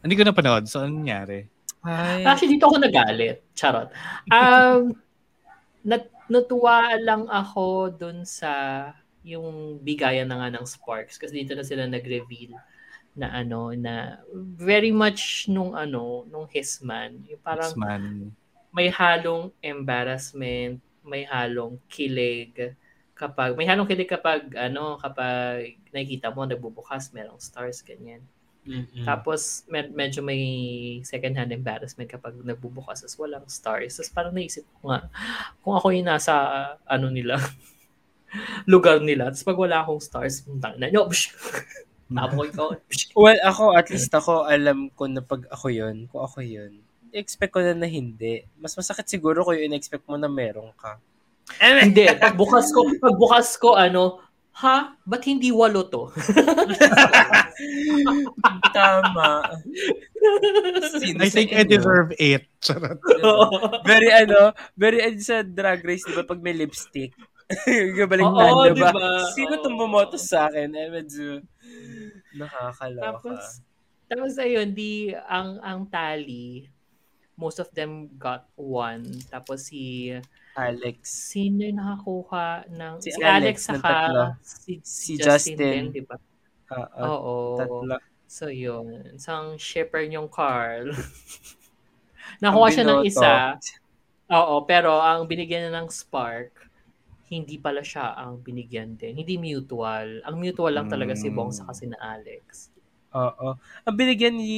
hindi ko napanood. So, ano nangyari? Ay. Actually, dito ako nagalit. Charot. Um, nat natuwa lang ako dun sa yung bigayan na nga ng Sparks kasi dito na sila nag-reveal na ano na very much nung ano nung Hisman yung parang X-Man. may halong embarrassment may halong kilig kapag may halong kilig kapag ano kapag nakikita mo nagbubukas merong stars ganyan Mm-mm. tapos med- medyo may second hand embarrassment kapag nagbubukas as walang stars. Tapos parang naisip ko nga, kung ako yung nasa ano nila, lugar nila, tapos pag wala akong stars, tang na, ko psh. Well, ako, at least ako, alam ko na pag ako yun, kung ako yun, expect ko na na hindi. Mas masakit siguro kung yung in-expect mo na meron ka. Hindi, pagbukas ko, pagbukas ko, ano, ha? Ba't hindi walo to? Tama. Sino I think I deserve 8. Charot. Very ano, very ano sa drag race, di ba, pag may lipstick. Gabalignan, Oo, di ba? diba? Sino itong bumoto sa akin? Eh, medyo nakakaloka. Tapos, tapos ayun, di, ang, ang tally, most of them got one. Tapos si Alex. Sino yung nakakuha ng... Si Si, Alex Alex, saka tatlo. si, Si Justin, Justin. di ba? Oo. Oo. tatlo. So, yun. Isang shipper niyong Carl. Nakuha siya ng isa. Oo, pero ang binigyan niya ng Spark, hindi pala siya ang binigyan din. Hindi mutual. Ang mutual lang talaga si Bong Mm. sa kasi na Alex. Oo. Ang binigyan ni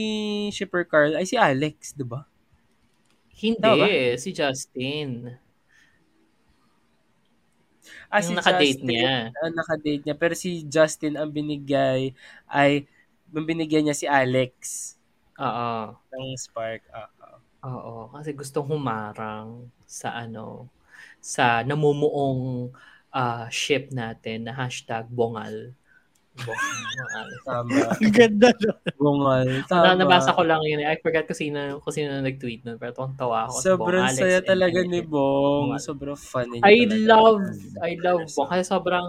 Shipper Carl ay si Alex, di ba? Hindi, Tama si Justin. Ah, yung nakadate Justin, niya. ang nakadate niya. Pero si Justin ang binigay ay, ang binigyan niya si Alex Oo. ng Spark. Oo. Oo, kasi gustong humarang sa ano, sa namumuong ah, ship natin na hashtag bongal. Ang ganda no? Bungal. Na, Tama. nabasa ko lang yun. I forgot kung sino, kung sino na nag-tweet nun. Pero tuwang tawa ako. Bong Sobrang Alex saya and talaga ni Bong. Bungal. Sobrang funny niya I talaga. love, I love Bong. Kasi sobrang,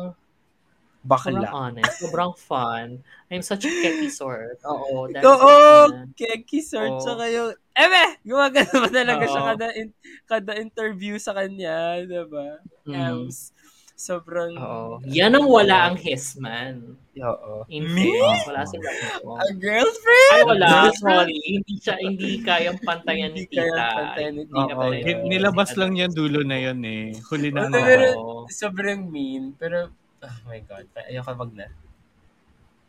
sobrang Bakla. honest. Sobrang fun. I'm such a keki sort. Oo. that's Oo, na. Keki Sort. Oo. Tsaka yung, eme! Gumagana ba talaga siya Oo. kada, in, kada interview sa kanya, diba? Mm. Ems. Sobrang... Oo. Yan ang wala ang Hisman. Oo. In Me? fairness, wala sila. A girlfriend? Ay, wala. Sorry. Hindi siya, hindi kayang pantayan ni Hindi kayang Tita. pantayan ni Oo, hin- nilabas lang yan dulo na yun eh. Huli na Ano, nga. pero, sobrang mean. Pero, oh my God. Ayoko wag na.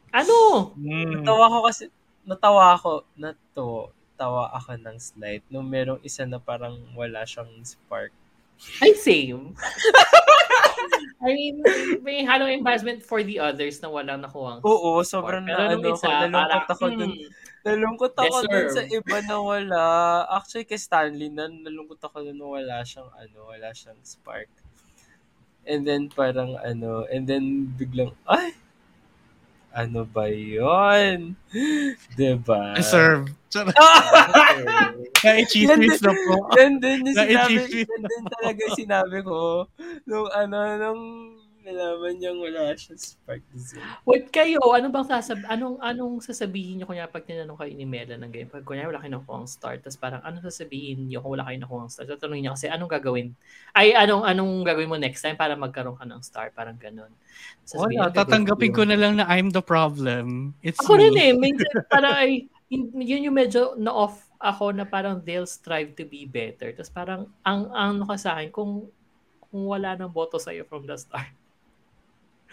Ano? Mm. Natawa ko kasi, natawa ako, nato, tawa ako ng slide nung merong isa na parang wala siyang spark. Ay, same. I mean, may halong embarrassment for the others na walang nakuha. Oo, sobrang Pero na, ano isa, nalungkot ako dun. hmm, Nalungkot ako dun Deserve. sa iba na wala. Actually, kay Stanley, na, nalungkot ako dun na wala siyang, ano, wala siyang spark. And then, parang, ano, and then, biglang, ay, ano ba yun? diba? Ah! Na-chismis na po. Yan din sinabi, yan din talaga sinabi ko. Nung ano, nung Nalaman niyang wala siya spark design. Wait kayo, ano bang sasab anong anong sasabihin niyo kunya pag tinanong kayo ni Mela ng game? Pag kunya wala kayo nakuha ang start, tapos parang anong sasabihin niyo kung wala kayo nakuha ang start? Tatanungin niyo kasi anong gagawin? Ay, anong anong gagawin mo next time para magkaroon ka ng star? Parang ganun. Sasabihin, Wala, "Anong gagawin tatanggapin ko yun?" na lang na I'm the problem. It's Ako rin me. eh. Minsan parang ay, yun, yun yung medyo na-off ako na parang they'll strive to be better. Tapos parang ang ang ano ka sa akin, kung, kung wala nang boto sa'yo from the start.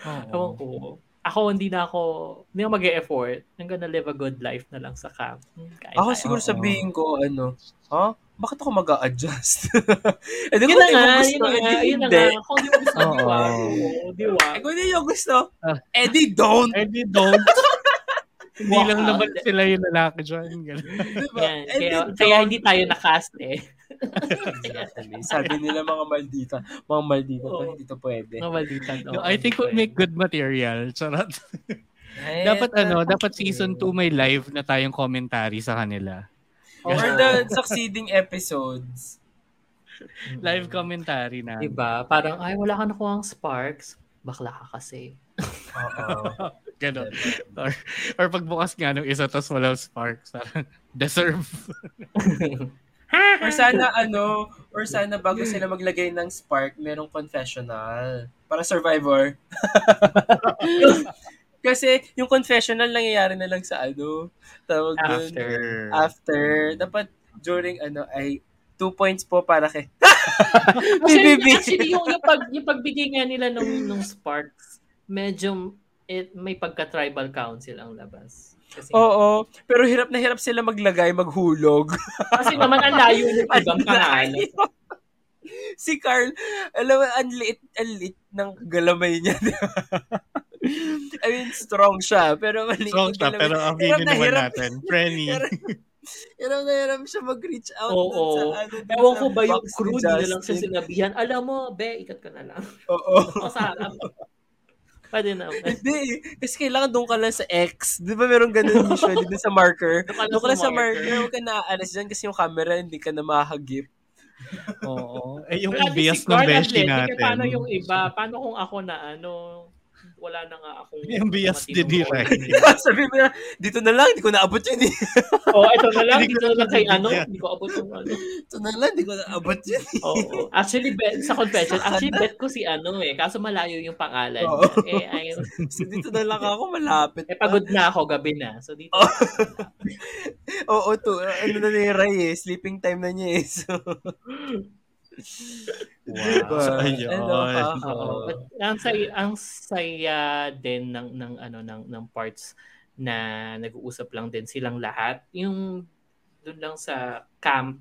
Ewan ko. Ako, hindi na ako, hindi ako mag-e-effort. I'm gonna live a good life na lang sa camp. Hmm, kain Ako tayo. siguro Oo. sabihin ko, ano, ha? Bakit ako mag a-adjust? eh, di ko na nga, gusto. yun na eh, nga, yun na nga. Kung di mo gusto, di ba? Eh, kung di gusto, Ah. eh di don't. I di don't. Hindi lang naman sila yung lalaki dyan. Diba? Yan. Eh, Kaya, kaya hindi tayo nakast eh. Exactly. Sabi nila mga maldita, mga maldita to, Oo. hindi to pwede. Mga malitan. No, I think we'll make good material. Charot. dapat ano, dapat season 2 may live na tayong commentary sa kanila. For the succeeding episodes. Live commentary na. Diba? Parang, ay, wala ka nakuha ang sparks. Bakla ka kasi. Oo. Ganon. Or, or pagbukas nga nung isa tapos walang sparks. Parang, deserve. Or sana ano, or sana bago sila maglagay ng spark, merong confessional. Para survivor. Kasi yung confessional nangyayari na lang sa ano, tawag dun, After. after. Dapat during ano ay two points po para kay Actually, BBB. actually yung, yung, pag, yung pagbigay nga nila nung, nung sparks, medyo it, may pagka-tribal council ang labas. Kasi, Oo, pero hirap na hirap sila maglagay, maghulog. kasi naman ang layo ng ibang pangalan. si Carl, alam mo, ang liit, ang liit ng galamay niya. di ba? I mean, strong siya, pero maliit Strong siya, pero aminin na naman hirap. natin. Frenny. Hirap, hirap na hirap siya mag-reach out Oo. dun sa ano. Ewan ko ba yung crew, di na lang siya sinabihan, alam mo, be, ikat ka na lang. Oo. O sa harap. Pwede naman. Hindi, eh. kasi kailangan doon ka lang sa X. Di ba meron ganun usually doon sa marker? Doon ka lang sa sa marker, marker. huwag ka naaalas dyan kasi yung camera hindi ka na makahagip. Oo. Eh, yung din bias si ng Carl beshi eh, natin. Paano yung iba? Paano kung ako na ano, wala na nga akong... Yung bias din ni coordinate. Sabi mo na, dito na lang, hindi ko naabot yun eh. Oo, ito na lang. Dito na lang kay ano. Hindi ko abot yung ano. Ito na lang, hindi ko naabot yun. Oo. Actually, bet, sa confession, actually, bet ko si ano eh. Kaso malayo yung pangalan. Oo. niya. Eh, ayun. So, dito na lang ako, malapit. Eh, pagod na ako, gabi na. So, dito. Oh. Oo, to. Ano na ni Ray eh, sleeping time na niya eh. So, Wow. Ayun. Ano ka? Oo. But ang saya, ang saya din ng ng ano ng ng parts na nag-uusap lang din silang lahat. Yung doon lang sa camp,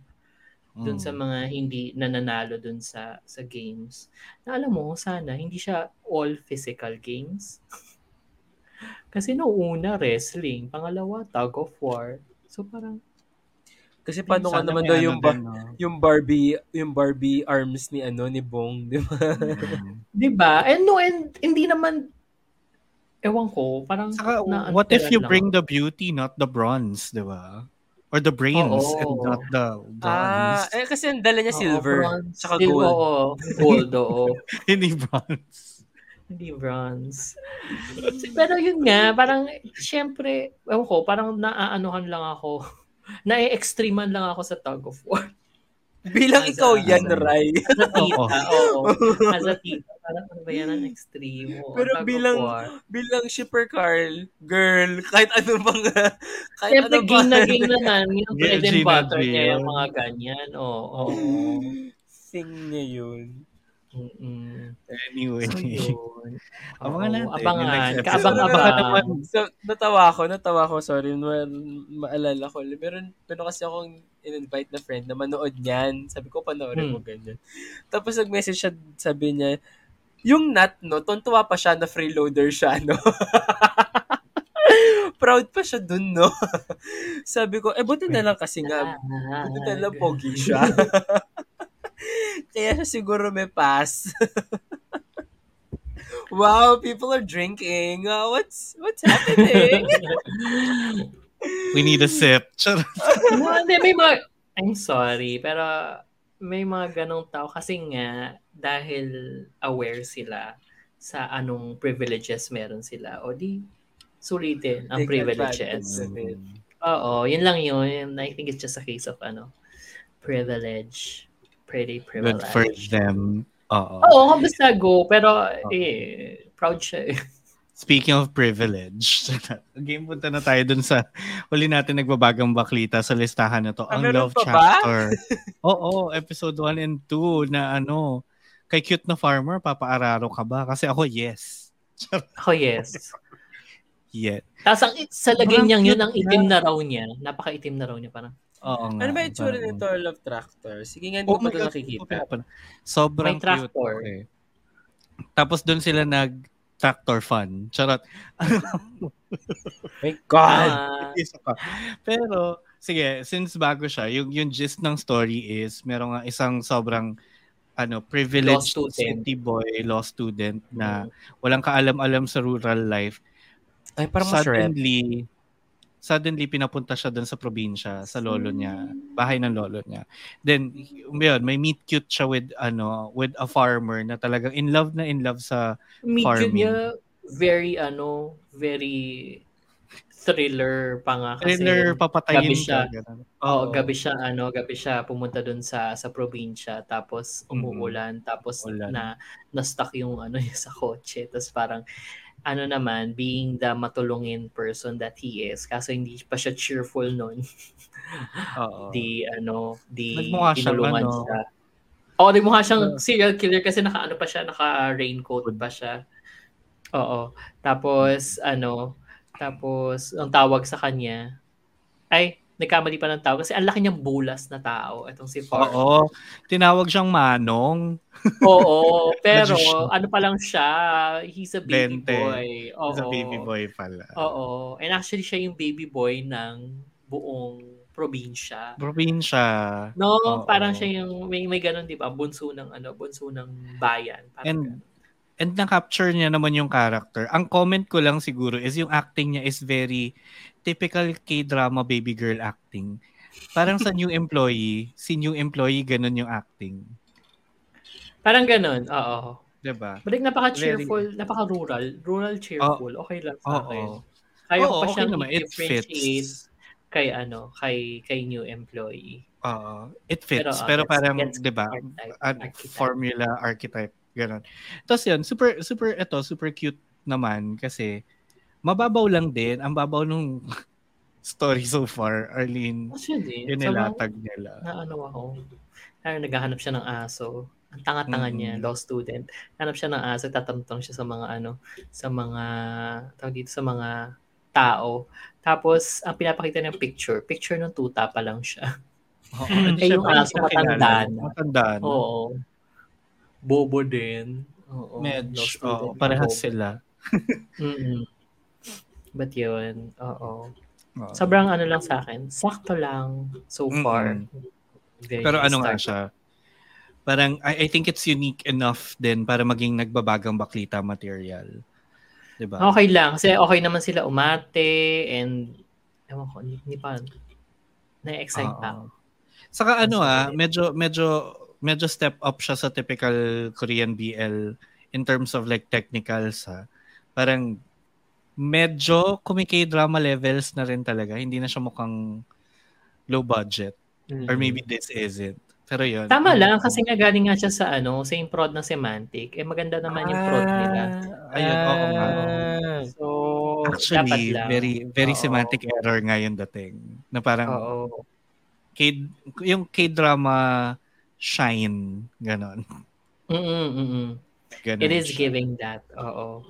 doon Mm. sa mga hindi nananalo doon sa sa games. Na alam mo, sana hindi siya all physical games. Kasi nung una, wrestling. Pangalawa, tug of war. So parang, kasi paano nga naman daw ano yung, ba- din, no? yung Barbie, yung Barbie arms ni ano, ni Bong, di ba? Mm. di ba? And no, and hindi naman, ewan ko, parang, Saka, na- what if you lang bring the beauty, not the bronze, di ba? Or the brains, Oo. and not the Ah, bronze. eh kasi ang dala niya Oo, silver, bronze. tsaka Sil- gold. Oo, gold, oo. Hindi bronze. Hindi bronze. Pero yun nga, parang, syempre, ewan ko, parang naaanuhan lang ako. Na-extremean lang ako sa tug of war. Bilang As ikaw a- yan, as a- Ray. As a tita, Oo. oo. As a tita, parang ano ba yan ang extreme? Oo, Pero bilang-. Bilang shipper Carl, girl, kahit ano bang, kahit Siyempre, ano game na ba- game naman. Yung bread and butter niya, yung yun. mga ganyan. Oo. Sing niya yun. Mm-mm. Anyway. So, yun. Abangan natin. Abangan. Yung next episode. Kaabang-abang. naman. So, natawa ako, natawa ako, sorry, ma- maalala ko. Meron, meron kasi akong in-invite na friend na manood niyan. Sabi ko, panoorin mo ganyan. Tapos nag-message siya, sabi niya, yung nut, no, tuntua pa siya na freeloader siya, no? Proud pa siya dun, no? sabi ko, eh, buti na lang kasi nga, buti na lang pogi siya. Kaya siya siguro may pass. wow, people are drinking. Uh, what's what's happening? We need a sip. Mga- Hindi, may mga, I'm sorry, pero may mga ganong tao kasi nga, dahil aware sila sa anong privileges meron sila. O di, sulitin ang Take privileges. Oo, yun lang yun. I think it's just a case of ano, privilege. Pretty Good privilege. for them. Oo. Oo, basta go. Pero, eh, proud siya eh. Speaking of privilege, game punta na tayo dun sa huli natin nagbabagang baklita sa listahan na to. Ah, ang meron love chapter. Oo, episode 1 and 2 na ano, kay cute na farmer, papaararo ka ba? Kasi ako, yes. Ako, yes. Yeah. Tapos ang sa lagay Parang niyang yun, ang itim na raw niya. Napaka-itim na raw niya. Parang, Oo nga. Ano ba yung tsura nito, Love Tractor? Sige nga, hindi Oh ko pa ito nakikita. Sobrang May tractor. cute. Okay. Tapos doon sila nag tractor fun. Charot. My God! Pero, sige, since bago siya, yung, yung gist ng story is, meron nga isang sobrang ano, privileged Law student. city boy, law student na walang kaalam-alam sa rural life. Ay, parang mas rep. suddenly, pinapunta siya doon sa probinsya, sa lolo niya, bahay ng lolo niya. Then, yun, may meet cute siya with, ano, with a farmer na talagang in love na in love sa, medyo farming. niya, very, ano, very thriller pa nga kasi. thriller, papatayin gabi siya. ka. ganun. Oo, gabi siya, ano, gabi siya pumunta doon sa sa probinsya tapos umuulan tapos Ulan. na na-stuck yung ano niya sa kotse tapos parang ano naman being the matulungin person that he is kaso hindi pa siya cheerful noon Oo. di ano di Nagmukha tinulungan ano. siya Oo, di mukha siyang Uh, serial killer kasi naka ano pa siya, naka raincoat pa siya. Oo. Tapos ano, tapos ang tawag sa kanya ay nagkamali pa ng tawag kasi ang laki niyang bulas na tao itong si Far. Oo. Tinawag siyang Manong. Oo, pero ano pa lang siya, he's a baby Bente. boy. Oo. He's a baby boy pala. Oo. And actually siya yung baby boy ng buong probinsya. Probinsya. No, Oo. parang siya yung may may ganun 'di ba? Bunso ng ano, bunso ng bayan. Parang And ganun. And na-capture niya naman yung character. Ang comment ko lang siguro is yung acting niya is very typical K-drama baby girl acting. Parang sa new employee, si new employee ganun yung acting. Parang ganun. Oo. 'Di ba? Balik napaka-cheerful, napaka-rural. Rural cheerful. Okay lang sa akin. Oo. Kaya Oo, pa okay siyang naman. It fits. kay ano, kay kay new employee. Oo. It fits. Pero, Pero, uh, gets- parang, 'di ba? formula archetype ganun. Tapos yun, super super ito, super cute naman kasi mababaw lang din ang babaw nung story so far, Arlene. Actually, Yun sobrang nilatag nila. na ano ako. Ay, naghahanap siya ng aso. Ang tanga-tanga Mm. niya, law student. Hanap siya ng aso, tatanong siya sa mga ano, sa mga, tawag dito, sa mga tao. Tapos, ang pinapakita ng picture, picture ng tuta pa lang siya. Oo, Eh, yung aso, matanda na. Matanda na. Oo. Bobo din. Oo. Medj, na parehas bobo. sila. Mm-mm. But yun, oo. Oo. Sobrang ano lang sa akin, sakto lang so far. Very Pero ano nga siya, parang I, I think it's unique enough din para maging nagbabagang baklita material. 'Di ba? Okay lang. Kasi okay naman sila umate and ewan ko, hindi, hindi pa na-excite pa. Saka ano ah, medyo medyo medyo step up siya sa typical Korean BL in terms of like technicals ha. Parang medyo kumikay drama levels na rin talaga. Hindi na siya mukhang low budget or Mm. maybe this isn't. Pero yun. Tama lang kasi nga galing nga siya sa ano, same prod ng semantic. Eh maganda naman yung prod nila. Ayun, oo nga. Ah. So, Actually, lang. very very Oo. semantic error nga yung dating. Na parang Oo. K, yung K-drama shine, ganon. Mm-mm, mm-mm. ganon It is siya. giving that. Oo.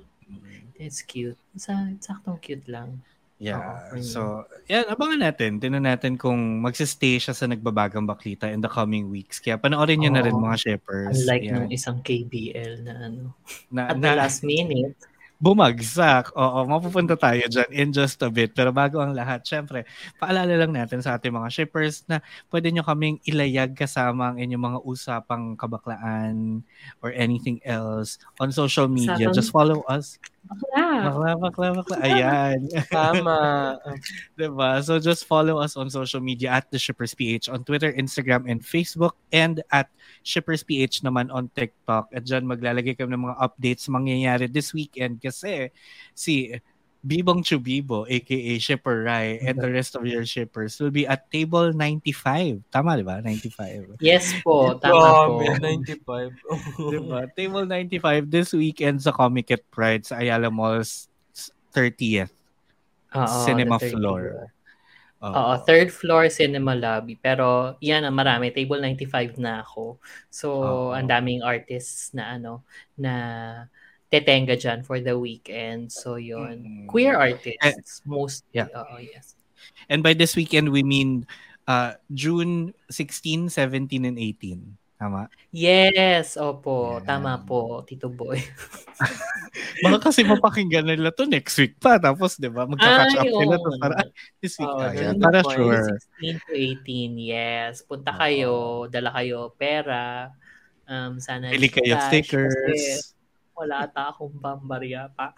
It's cute. Sa, saktong cute lang. Yeah. So, yan, abangan natin. Tinan natin kung magsistay siya sa nagbabagang baklita in the coming weeks. Kaya panoorin nyo na rin mga shippers. Unlike Yan. nung isang KBL na ano. na, At the na last minute, bumagsak. Oo, mapupunta tayo dyan in just a bit. Pero bago ang lahat, syempre, paalala lang natin sa ating mga shippers na pwede nyo kaming ilayag kasama ang inyong mga usapang kabaklaan or anything else on social media. Sa Just follow us. Bakla. Bakla, bakla, bakla. Ayan. Tama. diba? So just follow us on social media at the Shippers PH on Twitter, Instagram, and Facebook and at Shippers PH naman on TikTok. At dyan maglalagay kami ng mga updates mangyayari this weekend kasi si Bibong Chubibo, aka Shipper Rai, and the rest of your shippers will be at table 95. Tama, di ba? 95. Yes po, tama po. Grabe, 95. diba? Table 95 this weekend sa Comic at Pride sa Ayala Mall's 30th Oo, cinema the third floor. Oo, third floor cinema lobby. Pero yan ang marami. Table 95 na ako. So, Oo. ang daming artists na ano, na tetenga dyan for the weekend. So, yun. Mm. Queer artists, mostly. yeah. Oo, yes. And by this weekend, we mean uh, June 16, 17, and 18. Tama? Yes, opo. Yan. Tama po, Tito Boy. Baka kasi mapakinggan nila to next week pa. Tapos, di ba, magka-catch up oo. to para this week. Ah, yan. na para po, sure. 16 to 18, yes. Punta kayo, dala kayo pera. Um, sana Pili kayo stickers. kasi wala ata akong pambarya pa.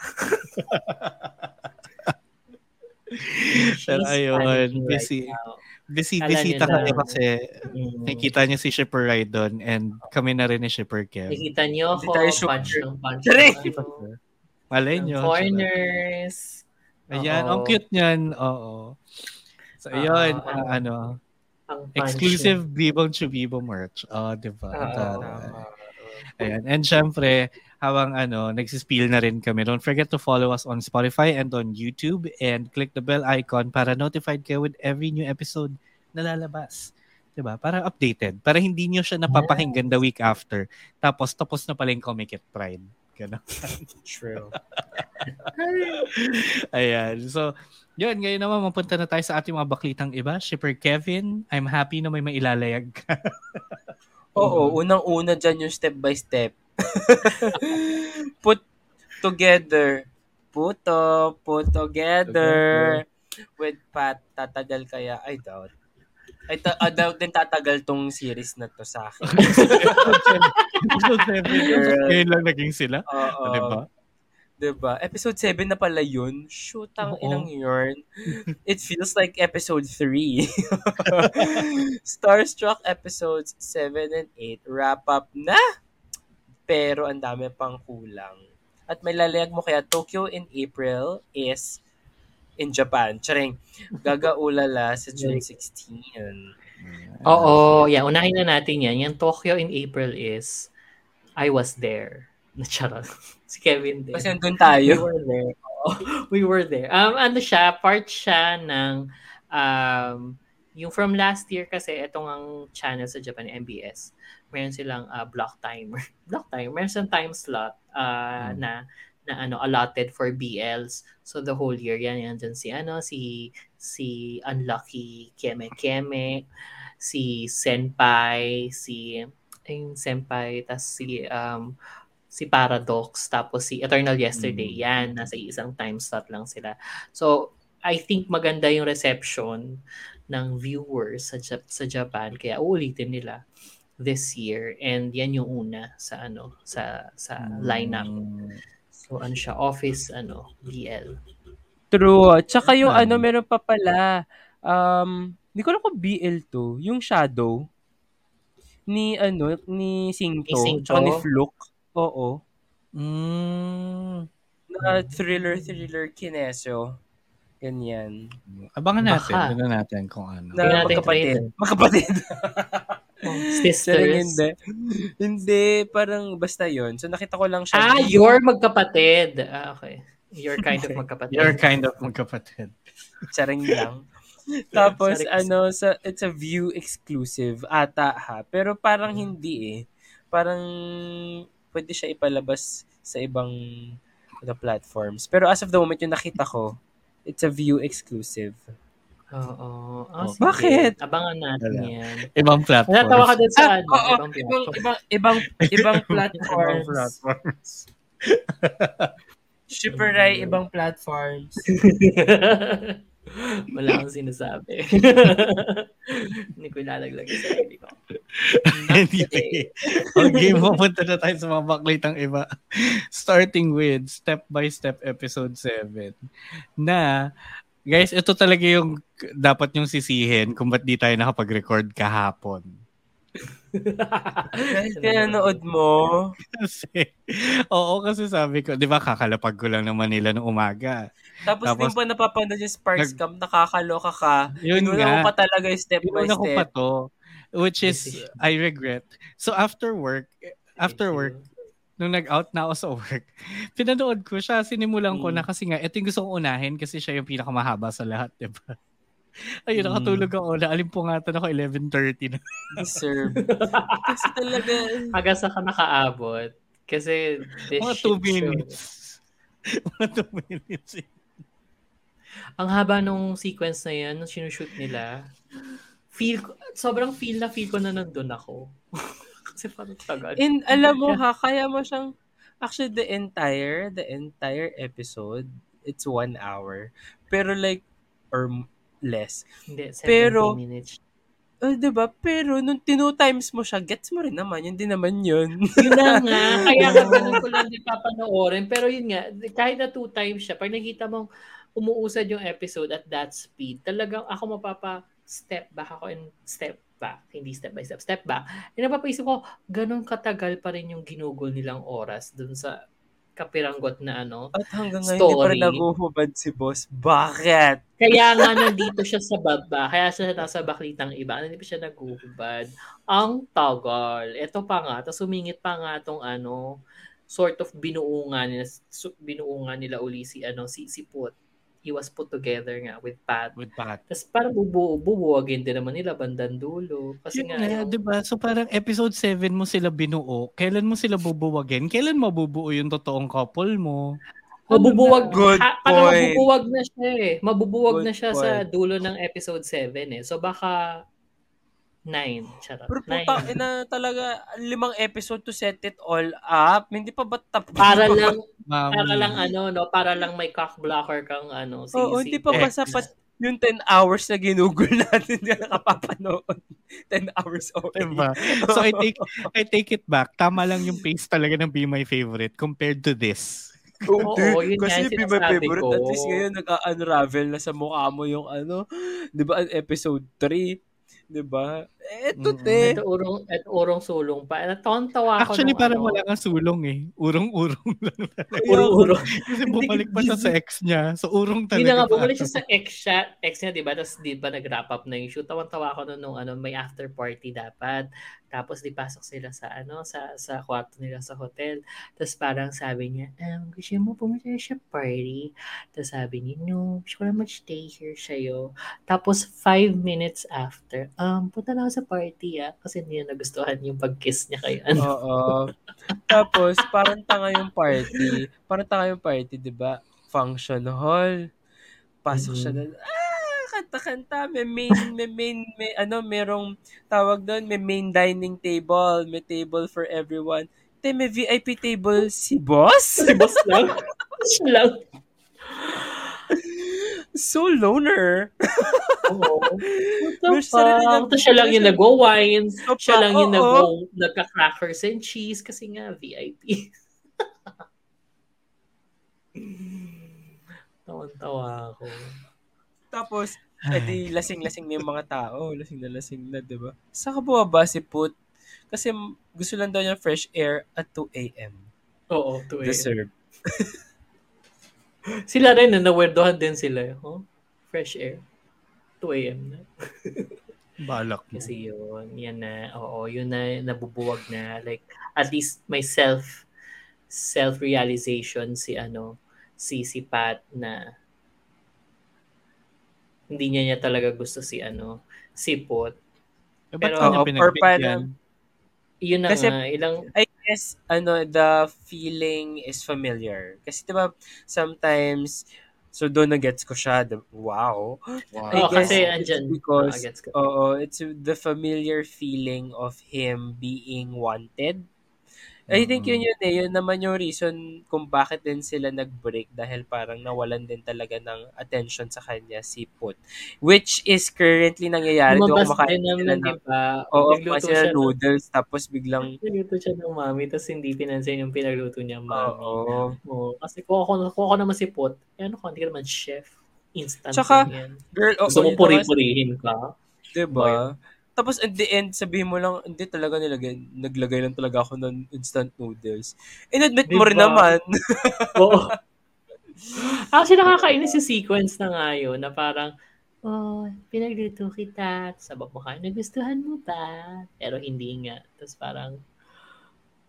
Pero ayun, busy. right. Busy, bisita nila. kami kasi Mm. nakikita niyo si Shipper doon and kami na rin ni Shipper Kev. Nakita niyo ako, tayo sure. punch ng punch. Ano, Malay ng nyo. foreigners. Ayan, ang cute niyan. Oo. So, Oo, ayun, oo. ang ano, Ang exclusive Bibong Chubibo merch. Oh, di ba? Tama. Ayan. And syempre, habang ano, nagsispiel na rin kami, don't forget to follow us on Spotify and on YouTube and click the bell icon para notified kayo with every new episode na lalabas. 'Di ba? Para updated. Para hindi nyo siya napapakinggan the week after. Tapos, tapos na pala yung Comic at Pride. Ganun. True. Ayan. So, yun. Ngayon naman, mapunta na tayo sa ating mga baklitang iba. Shipper Kevin, I'm happy na may mailalayag ka. Oo, unang-una dyan yung step by step. put together. Puto, put together. With Pat, tatagal kaya? I doubt. I ta- I doubt din tatagal tong series na to sa akin. Episode 7. Girl. Ngayon lang naging sila. Oo. Diba? Diba? Episode 7 na pala yun. Shoot, ang Oo. inang yarn. It feels like episode 3. Starstruck episodes 7 and 8 wrap up na. Pero ang dami pang kulang. At may lalayag mo kaya Tokyo in April is in Japan. Charing, gagaulala sa June 16. Oo, yeah, unahin na natin yan. Yung Tokyo in April is I was there. Charot. si Kevin din. Kasi nandun We tayo. were there. Oo, we were there. Um, ano siya, part siya ng um, yung from last year kasi itong ang channel sa Japan, MBS, meron silang uh, block timer. block timer. Meron silang time slot uh, Hmm. na na ano allotted for BLs. So the whole year yan yan dyan si ano si si Unlucky Keme Keme, si Senpai, si ayun Senpai tas si um si Paradox tapos si Eternal Yesterday Mm. yan nasa isang time slot lang sila. So I think maganda yung reception ng viewers sa Jap- sa Japan kaya uulitin nila this year and yan yung una sa ano sa sa lineup. So ano siya office ano BL. True. Tsaka yung Hmm. ano, meron pa pala. Um, hindi ko alam kung BL to. Yung Shadow. Ni ano, ni Singto. Ni Singto? Ni Fluke. Oo. Mm. Na thriller, thriller, kinesyo. Ganyan. Abangan natin. Baka. Tignan natin kung ano. Na Tingnan natin magkapatid. trailer. Magkapatid. Oh, sisters. hindi. Hindi, parang basta yon So nakita ko lang siya. Ah, you're magkapatid. Ah, okay. You're kind of magkapatid. You're kind of magkapatid. Charing lang. Tapos Sorry. ano sa it's a view exclusive ata ha. Pero parang hindi eh. Parang pwede siya ipalabas sa ibang ano, platforms. Pero as of the moment yung nakita ko, it's a view exclusive. Oo. Oh, Ah, sige. bakit? Abangan natin Wala. yan. Ibang platform. Natawa ka dun sa Ah, ano, oo, ibang ibang ibang ibang ibang Ibang platforms. platforms. Shipperay ibang platforms. Wala akong sinasabi. Hindi ko ilalaglag sa sarili ko. anyway, okay, mapunta na tayo sa mga baklitang iba. Starting with Step by Step Episode 7 na Guys, ito talaga yung dapat yung sisihin kung ba't di tayo nakapag-record kahapon. Kaya nood mo. Kasi, oo, kasi sabi ko, di ba kakalapag ko lang naman nila ng umaga. Tapos, Tapos- di ba napapanood yung Sparks Nag- Camp, nakakaloka ka. Yun Inuna nga. mo pa talaga step by Iuna ko pa step. to. Which is. I regret. So after work, after work, nung nag-out na ako sa work, pinanood ko siya, sinimulan ko Mm. na kasi nga, ito yung gusto kong unahin kasi siya yung pinakamahaba sa lahat, di ba? Ayun, Mm. nakatulog ako. Naalimpungatan ako 11.30 na. Deserve. Kasi talaga, Aga sa ka nakaabot. Kasi this Mga 2 shit show. minutes. Mga 2 minutes. Ang haba nung sequence na yan, nung sinushoot nila, feel ko, sobrang feel na feel ko na nandun ako. Kasi parang tagal. in, alam mo ha, kaya mo siyang, actually the entire, the entire episode, it's one hour. Pero like, or less. Hindi, 70 pero- minutes. Oh, diba? Pero nung tino times mo siya, gets mo rin naman. Yun din naman yun. Yun na nga, kaya nga ganun ko lang din papanoorin. Pero yun nga, kahit na two times siya, pag nakita mong umuusad yung episode at that speed, talagang ako mapapa step back ako and step back. Hindi step by step, step back. And napapaisip ko, ganun katagal pa rin yung ginugol nilang oras dun sa kapiranggot na ano. At hanggang ngayon, hindi pa rin naguhubad si boss. Bakit? Kaya nga nandito siya sa baba, kaya siya nasa baklitang iba, hindi pa siya naguhubad. Ang tagal. Ito pa nga, tapos sumingit pa nga tong ano, sort of binuungan nila, binuungan nila uli si, ano, si, si Put. He was put together nga with Pat. With Pat. Tapos parang bubu bubuwagin din naman nila bandang dulo. Kasi Yun nga, nga, yung- di ba? So parang episode 7 mo sila binuo. Kailan mo sila bubuwagin? Kailan mabubuo yung totoong couple mo? mabubuwag, Good ha, parang point. mabubuwag na siya eh. Mabubuwag Good na siya sa point. dulo ng episode 7 eh. So baka 9. Charot. Pero Nine. puta, ina talaga, limang episode to set it all up. Hindi pa ba tapos? Para lang Mami. Para lang ano, no? Para lang may cock blocker kang ano. Si, Oo, si hindi pa ba sapat yung 10 hours na ginugol natin na nakapapanood? 10 hours okay. Diba? So I take I take it back. Tama lang yung pace talaga ng Be My Favorite compared to this. Oo, yun nga Kasi yung my favorite, ko. at least ngayon nag-unravel na sa mukha mo yung ano, di ba, ang episode 3, di ba? Eto, Mm. te. Ito urong, ito urong sulong pa. Natawan-tawa ako Actually nung parang ano, wala kang sulong eh. Urong-urong lang. Urong-urong. Kasi bumalik pa siya sa ex niya. So urong Hindi na nga, talaga. bumalik siya sa ex siya, ex niya, di ba? Tapos di ba nag-wrap up na yung shoot. Tawan-tawa ako nung, nung ano, may after party dapat. Tapos di pasok sila sa ano, sa sa kwarto nila sa hotel. Tapos parang sabi niya, um, gusto mo pumunta siya party? Tapos sabi niya, no, gusto ko naman stay here sa'yo. Tapos five minutes after, um, punta na ako sa party ah. Kasi hindi niya nagustuhan yung pag-kiss niya kay ano. Oo. Tapos, parang tanga yung party. Parang tanga yung party, di ba? Function hall. Pasok siya Mhm. doon. Ah, kanta-kanta. May main, may main, may ano, merong tawag doon, may main dining table. May table for everyone. Te, may VIP table si boss? Si boss lang. Siya lang. So loner. Oo. May sarili niyang- Tapos siya lang yung nagwa-wines. Opa, Siya lang yung nagwa- nagka-crackers and cheese kasi nga VIP. Tawan-tawa ako. Tapos, edi lasing-lasing na yung mga tao. Lasing na lasing na, di ba? Saan ka bumaba si Put? Kasi gusto lang daw niya fresh air at 2 a.m. Oo, 2 a.m. Deserve. Sila rin, na nawerdohan din sila. Oh, fresh air. 2 a.m. na. Balak mo. Kasi yun, yan na, oo, yun na, nabubuwag na. Like, at least may self, self-realization si ano, si, si Pat na hindi niya niya talaga gusto si ano, si Pot. Eh, Pero- kanya Oo, or pinagbigyan? parang- Yun na Kasi- nga, ilang, I guess, ano, the feeling is familiar. Kasi, di ba, sometimes, so doon na-gets ko siya, the, wow. Wow. I oh, guess kasi it's andyan, because- gets. Oo, it's the familiar feeling of him being wanted I think yun yun eh, yun naman yung reason kung bakit din sila nag-break dahil parang nawalan din talaga ng attention sa kanya si Put. Which is currently nangyayari. Doon kumakain din sila ng, di ba? oo, kumakain sila siya ng, noodles tapos biglang, nagluto siya ng mami tapos hindi pinansin yung pinagluto niya mami. oo. Oo. Kasi kung ako, kung ako naman si Pot, eh, ano ka, hindi ka naman chef. Instant Tsaka, yan. girl, oo, Gusto mo na nga, puri-purihin ka? diba? Tapos at the end, sabihin mo lang, hindi talaga nilagay, naglagay lang talaga ako ng instant noodles. In-admit mo rin Diba? naman. Oo. Actually, nakakainis yung sequence na nga yun, na parang, oh, pinagluto kita, sabak mo ka, nagustuhan mo ba? Pero hindi nga. Tapos parang,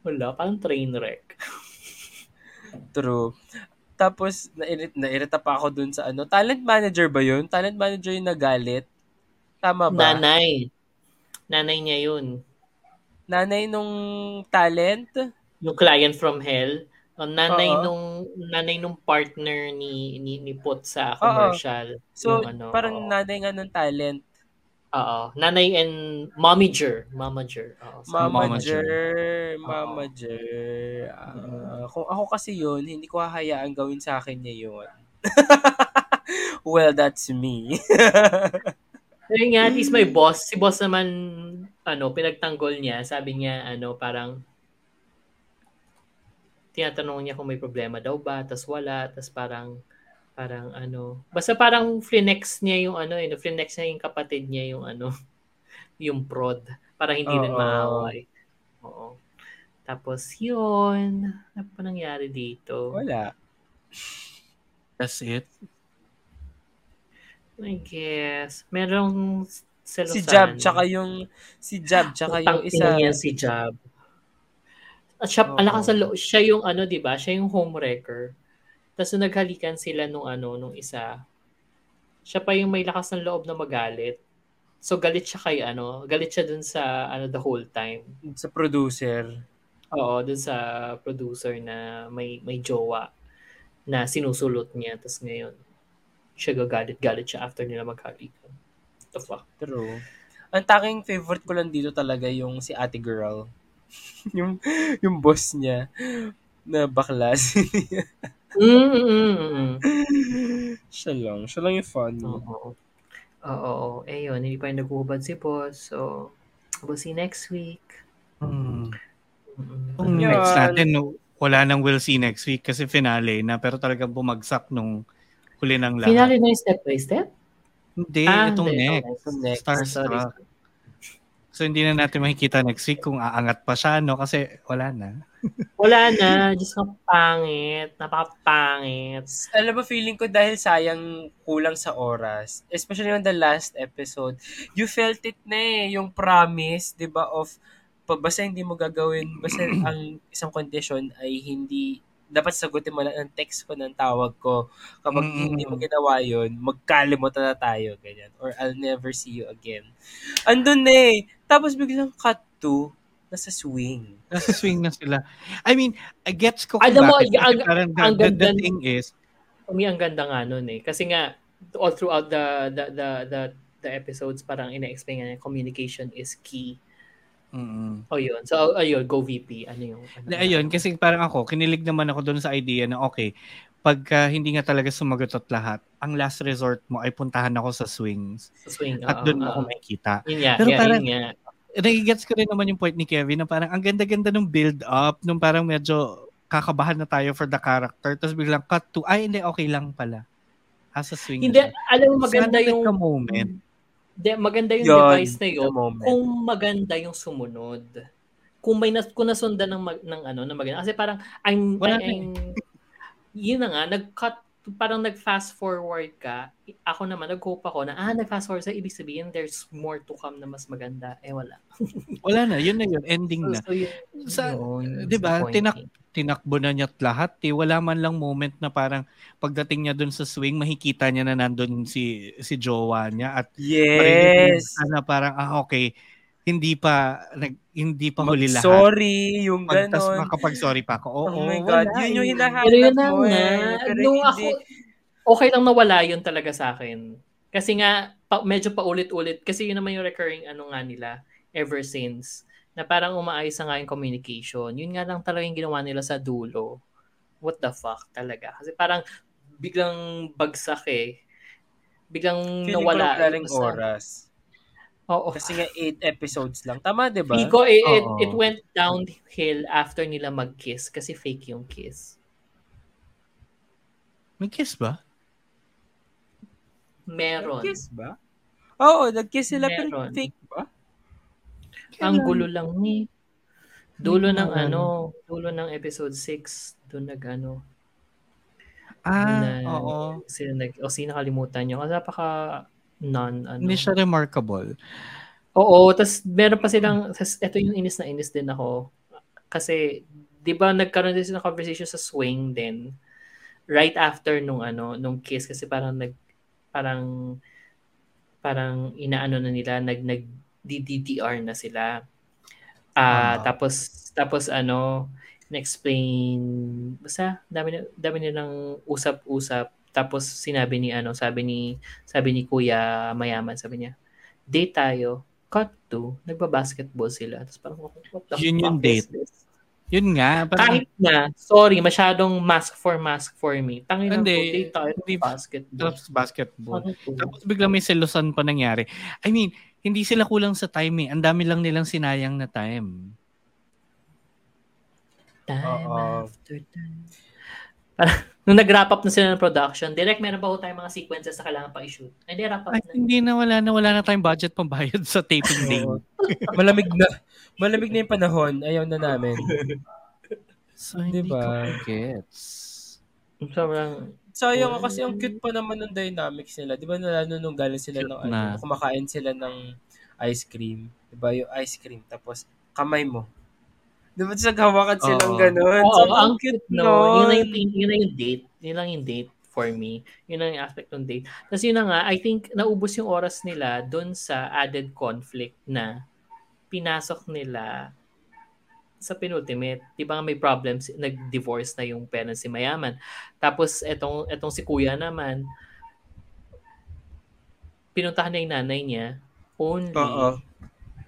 wala, parang train wreck. True. Tapos, nairit, nairita pa ako dun sa ano. Talent manager ba yun? Talent manager yung nagalit? Tama ba? Nanay. Nanay niya yun. Nanay nung talent? Yung client from hell. Ang nanay Oo. nung nanay nung partner ni ni, ni Put sa commercial. So, yung ano, parang oo. nanay nga nung talent. Oo. Nanay and momager. Momager. Oo. sa- Mamager. Oo. Mamager. Ah, kung ako kasi yun, hindi ko hahayaan gawin sa akin niya yun. well, that's me. Ayun nga, at least may boss. Si boss naman, ano, pinagtanggol niya. Sabi niya, ano, parang, tinatanong niya kung may problema daw ba, tas wala, tas parang, parang ano, basta parang flinex niya yung ano, eh, flinex niya yung kapatid niya yung ano, yung prod, para hindi rin maaway. Oo. Tapos yun, ano pa nangyari dito? Wala. That's it. I guess, merong selosan. Si Jab, tsaka yung, si Jab, tsaka yung isa. ina yan si Jab. At siya, Oo. ang lakas sa loob, siya yung ano, 'di ba? Siya yung homewrecker. Tapos nung naghalikan sila nung ano, nung isa. Siya pa yung may lakas ng loob na magalit. So galit siya kay ano, galit siya dun sa ano the whole time. Sa producer. Oo, dun sa producer na may may jowa na sinusulot niya tapos ngayon siya gagalit-galit siya after nila maghalikan. The fuck? True. Ang tanging favorite ko lang dito talaga yung si ate girl. yung, yung boss niya na bakla. Mm, mm, mm, mm. siya lang. Siya lang yung funny. Oo. Oo. Eh yun, hindi pa rin naghuhubad si boss. So, we'll see next week. Hmm. Mm-mm. Yung Yan. next natin, no, wala nang we'll see next week kasi finale na pero talagang bumagsak nung huli ng lahat. Finale na yung step by step? Hindi, Ah, itong hindi. next. Itong next. Starstruck. So hindi na natin makikita next week kung aangat pa siya, no? Kasi wala na. Wala na. Diyos ka pangit. Napakapangit. Alam mo, feeling ko dahil sayang kulang sa oras, especially on the last episode, you felt it na eh, yung promise, di ba, of, pa- basta hindi mo gagawin, basta ang isang condition ay hindi, dapat sagutin mo lang ang text ko ng tawag ko. Kapag Mm. hindi mo ginawa yun, magkalimutan na tayo, ganyan. Or I'll never see you again. Andun na eh. Tapos biglang cut to, nasa swing. Nasa swing na sila. I mean, I gets ko kung Alam mo, bakit. Kasi ang- parang the, ang the, the ganda- thing is, Umi, ang ganda nga nun eh. Kasi nga, all throughout the the the the, the episodes, parang ina-explain nga na communication is key. Mm O yun. So, ayun, go VP. Ano yung... Ano Na, ayun, kasi parang ako, kinilig naman ako doon sa idea na okay, pagka hindi nga talaga sumagot at lahat, ang last resort mo ay puntahan ako sa swings. Sa swing. At oo, doon ako makikita. Yun nga, Pero yeah, parang- yun nga. Nagigets ko rin naman yung point ni Kevin na parang ang ganda-ganda ng build-up, nung parang medyo kakabahan na tayo for the character, tapos biglang cut to, ay hindi, okay lang pala. Asa swing Hindi, na siya. alam mo, maganda yung... a moment. Hindi, maganda yung Yun, device na yun. Kung maganda yung sumunod. Kung may nas, kung nasundan ng, mag, ng ano, ng maganda. Kasi parang, I'm, Wala I- I'm yun na nga, nag-cut, parang nag-fast forward ka. Ako naman, nag-hope ako na, ah, nag-fast forward sa ibig sabihin, there's more to come na mas maganda. Eh, wala. Wala na, yun na yun, ending na. So, yun, Sa- yun, di ba, tinak- tinakbo na niya't lahat. Eh. Wala man lang moment na parang pagdating niya doon sa swing, makikita niya na nandun si, si jowa niya at Yes! niya na parang, ah okay, hindi pa, nag, hindi pa huli lahat. Sorry, yung Pag, ganon. makapag-sorry pa ako. Oo, oh my God, wala yun yung eh. hinahanap Pero yun na mo nga. eh. Pero Nung hindi. ako, okay lang nawala yun talaga sa akin. Kasi nga, pa, medyo paulit-ulit. Kasi yun naman yung recurring ano nga nila ever since. Na parang umaayos na nga yung communication. Yun nga lang talaga yung ginawa nila sa dulo. What the fuck talaga? Kasi parang biglang bagsak eh. Biglang Feeling ko nawala. wala ring Basta- oras. Oo. Kasi nga 8 episodes lang. Tama, di ba? Feeling ko it, it, it went downhill after nila mag-kiss kasi fake yung kiss. May kiss ba? Meron. Nag-kiss ba? Oo, nag-kiss sila pero Meron. fake ba? Ang gulo lang ni. Dulo ng Meron. ano, dulo ng episode 6, doon nag ano, Ah, na, oo. sila nag, o sino nakalimutan nyo. Kasi napaka non, ano. Hindi siya remarkable. Oo, tas meron pa silang, tas ito yung inis na inis din ako. Kasi, di ba nagkaroon din sila ng conversation sa swing din. Right after nung ano, nung kiss. Kasi parang nag, parang, parang inaano na nila, nag, nag, DDTR na sila. Ah, Ah. tapos, tapos ano, na-explain, basta, dami, dami nilang usap-usap. Tapos sinabi ni ano, sabi ni sabi ni Kuya Mayaman, sabi niya, date tayo. Cut to, nagba-basketball sila. Tapos parang, what the Yun yung date. this? Yun nga. Parang, Kahit na, sorry, masyadong mask for mask for me. Tangin Hindi. date tayo Hindi. basketball. tapos basketball. Tapos bigla may selosan pa nangyari. I mean, hindi sila kulang sa time eh. Ang dami lang nilang sinayang na time. Time Oo. after time. Parang, nung nag-wrap up na sila ng production, direct meron pa ho tayong mga sequences na kailangan pa i-shoot. Ay, di, wrap up Ay, na. hindi na wala na wala na tayong budget pambayad sa taping day. Malamig na. Malamig na yung panahon. Ayaw na namin. So, hindi Diba? ko gets. Sobrang, Sayang nga kasi ang cute pa naman ng dynamics nila. Di ba lalo nung galing sila Cute ng ano, kumakain sila ng ice cream. Di ba yung ice cream. Tapos kamay mo. Di ba naghawakan silang Oo. ganun? Oo, Sobrang ang cute no, nun. yun na yung, yun na yung date. Yun lang yung date for me. Yun lang yung aspect ng date. Tapos yun na nga, I think naubos yung oras nila dun sa added conflict na pinasok nila sa penultimate. Di ba may problems, nag-divorce na yung parents si Mayaman. Tapos etong, etong si Kuya naman, pinuntahan na yung nanay niya only, Oo.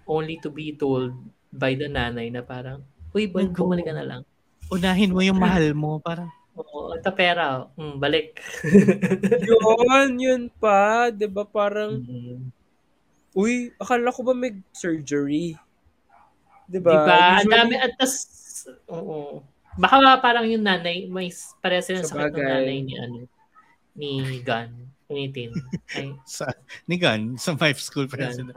only to be told by the nanay na parang, Uy, boy, bumalik ka na lang. Unahin mo yung mahal mo. Parang, Oo, ito pera. Mm, balik. yun, yun pa. Di ba parang, Mm. uy, akala ko ba may surgery? Di ba? Diba? Ang dami. At tas, oo. Baka nga parang yung nanay, may pareha silang Sa sakit ng nanay ni ano, ni Gun. Ni Tin. Ay, sa, ni Gun, sa my school Gun. president.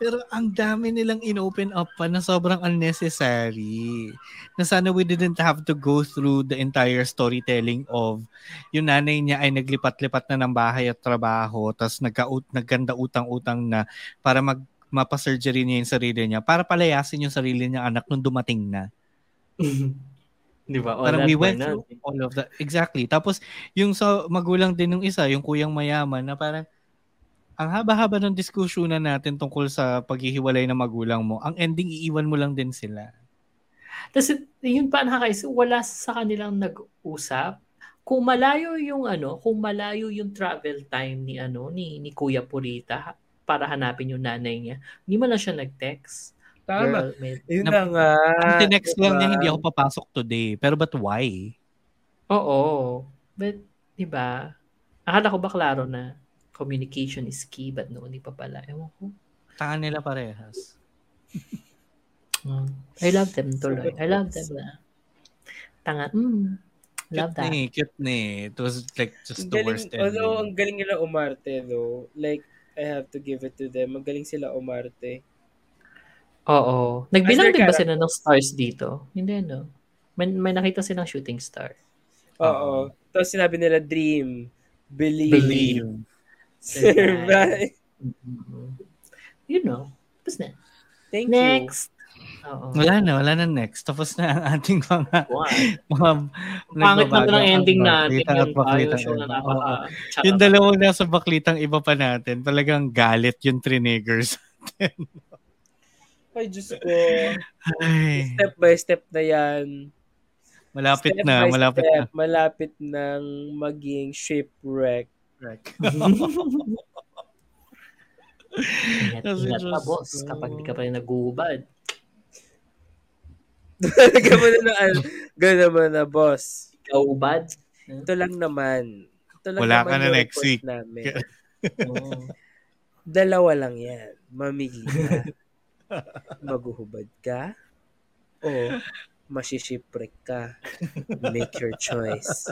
Pero ang dami nilang in-open up pa na sobrang unnecessary. Na sana we didn't have to go through the entire storytelling of yung nanay niya ay naglipat-lipat na ng bahay at trabaho tapos nagka nagganda utang-utang na para mag mapasurgery niya yung sarili niya para palayasin yung sarili niya anak nung dumating na. Di ba? All Parang we went through nothing. all of that. Exactly. Tapos, yung sa magulang din ng isa, yung kuyang mayaman, na parang, ang haba-haba ng diskusyonan natin tungkol sa paghihiwalay ng magulang mo, ang ending, iiwan mo lang din sila. Tapos, yun pa nakakaisip, wala sa kanilang nag-usap. Kung malayo yung ano, kung malayo yung travel time ni ano ni ni Kuya Purita para hanapin yung nanay niya, hindi man lang siya nag-text. Tama. Girl, may- Yun Na- na nga. Ang tinext lang diba? niya, hindi ako papasok today. Pero but why? Oo. But, di ba? Akala ko ba klaro na communication is key, but no, hindi pa pala. Ewan ko. Taka nila parehas. Mm. I love them tuloy. I love them na. Tanga. Mm. Love Cute that. eh, cute eh. It was like just the galing, worst although ending. ang galing nila umarte though. Like, I have to give it to them. Ang galing sila umarte. Oo. Nagbilang din ba sila ng stars dito? Hindi, no? May, may nakita silang shooting star. Oo. Tapos sinabi nila dream, believe, Believe. survive. Mm-hmm. You know. Tapos na. Thank Next. Oo. Wala na, wala na next. Tapos na ang ating mga Wow. mga Pangit na ng ending ang natin. baklita at Yung baklita. show na napaka Yung dalawang nasa baklitang iba pa natin, talagang galit yung triggers. Ay, Diyos ko. Ay, Step by step na yan. malapit step na, malapit step, Malapit nang maging shipwreck. na. Ingat, ingat pa, Diyos boss. Kapag di ka pa rin nagubad. Talaga mo na na, gano'n mo na, boss. Ikaw, bad? Ito lang naman. Ito lang Wala naman ka na next week. Namin. Oo. Dalawa lang yan. Mamili ka. Maguhubad ka o masishipwreck ka. Make your choice.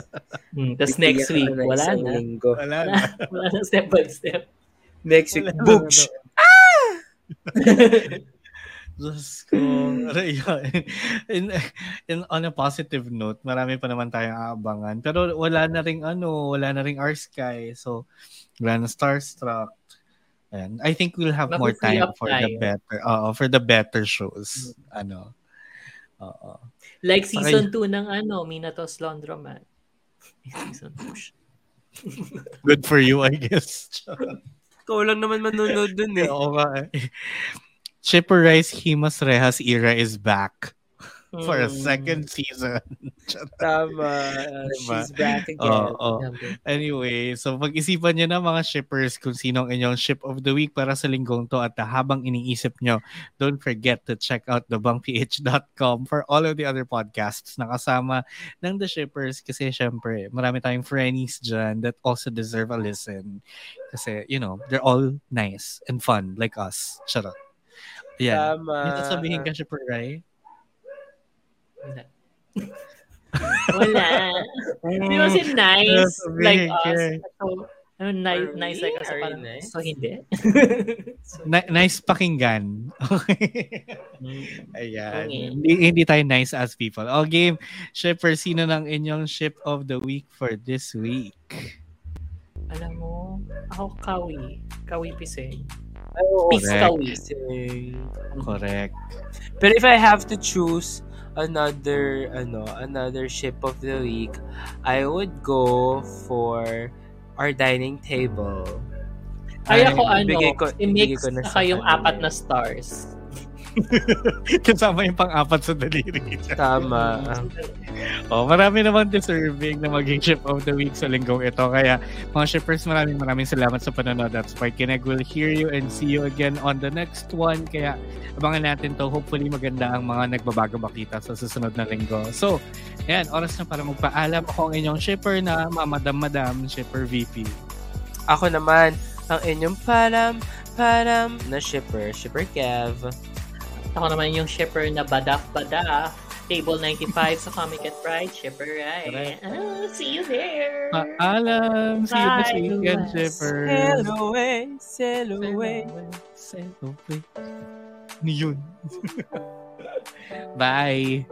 Hmm, Tapos next week, ng wala na. linggo. Wala Wala, na. wala na step by step. Next week, Wala na, boosh! Diyos ko. Yun, in, in, on a positive note, marami pa naman tayong aabangan. Pero wala na ring ano, wala na ring Our Sky. So, wala na Starstruck. And I think we'll have more Mapu-free time for the tayo. better, uh, for the better shows. Ano. Oo. Like season 2 ng ano, Minatos Laundromat. season 2 siya. Good for you, I guess. Ikaw lang naman manunod dun eh. Oo nga. eh. Chipper Rice Himas Rehas era is back for a Mm. second season. Tama. Uh, Diba? she's back again. Oo. Grabe. Anyway, so pag-isipan nyo na mga shippers kung sino ang inyong ship of the week para sa linggong to at habang iniisip nyo, don't forget to check out thebangph.com for all of the other podcasts na kasama ng The Shippers kasi syempre, marami tayong friends dyan that also deserve a listen. Kasi, you know, they're all nice and fun like us. Charot. Yan. Tama. May sasabihin ka, Shipper Rai? Wala. Wala. Di ba si nice Sasabihin like us? So, ano, nice, nice like us. Parang, nice? so hindi. Ni- nice pakinggan. Okay. Mm. Ayan. Okay. Hindi, hindi tayo nice as people. O game, shipper, sino ng inyong ship of the week for this week? Alam mo, ako kawi. Kawi piseng. Ay, oo, Peace correct. Pero if I have to choose another ano another ship of the week, I would go for our dining table. Ay, Ay, ako ano, ko- i-mix ko na na sa kayong apat na stars. Kasama yung pang-apat sa daliri. Tama. oh, marami naman deserving na maging ship of the week sa linggong ito. Kaya mga shippers, maraming maraming salamat sa panonood. That's why Kineg will hear you and see you again on the next one. Kaya abangan natin to. Hopefully maganda ang mga nagbabago makita sa susunod na linggo. So, ayan, oras na para magpaalam. Ako ang inyong shipper na mamadam-madam, shipper VP. Ako naman ang inyong param param na shipper, shipper Kev. Ako naman yung shipper na badaf-badaf. Table 95 sa Comic and Pride. Shipper, right? Ah, see you there. Paalam! See you this Bye, weekend, Luas. shippers! Sail away, sail away. Sail away. Ano yun? Bye!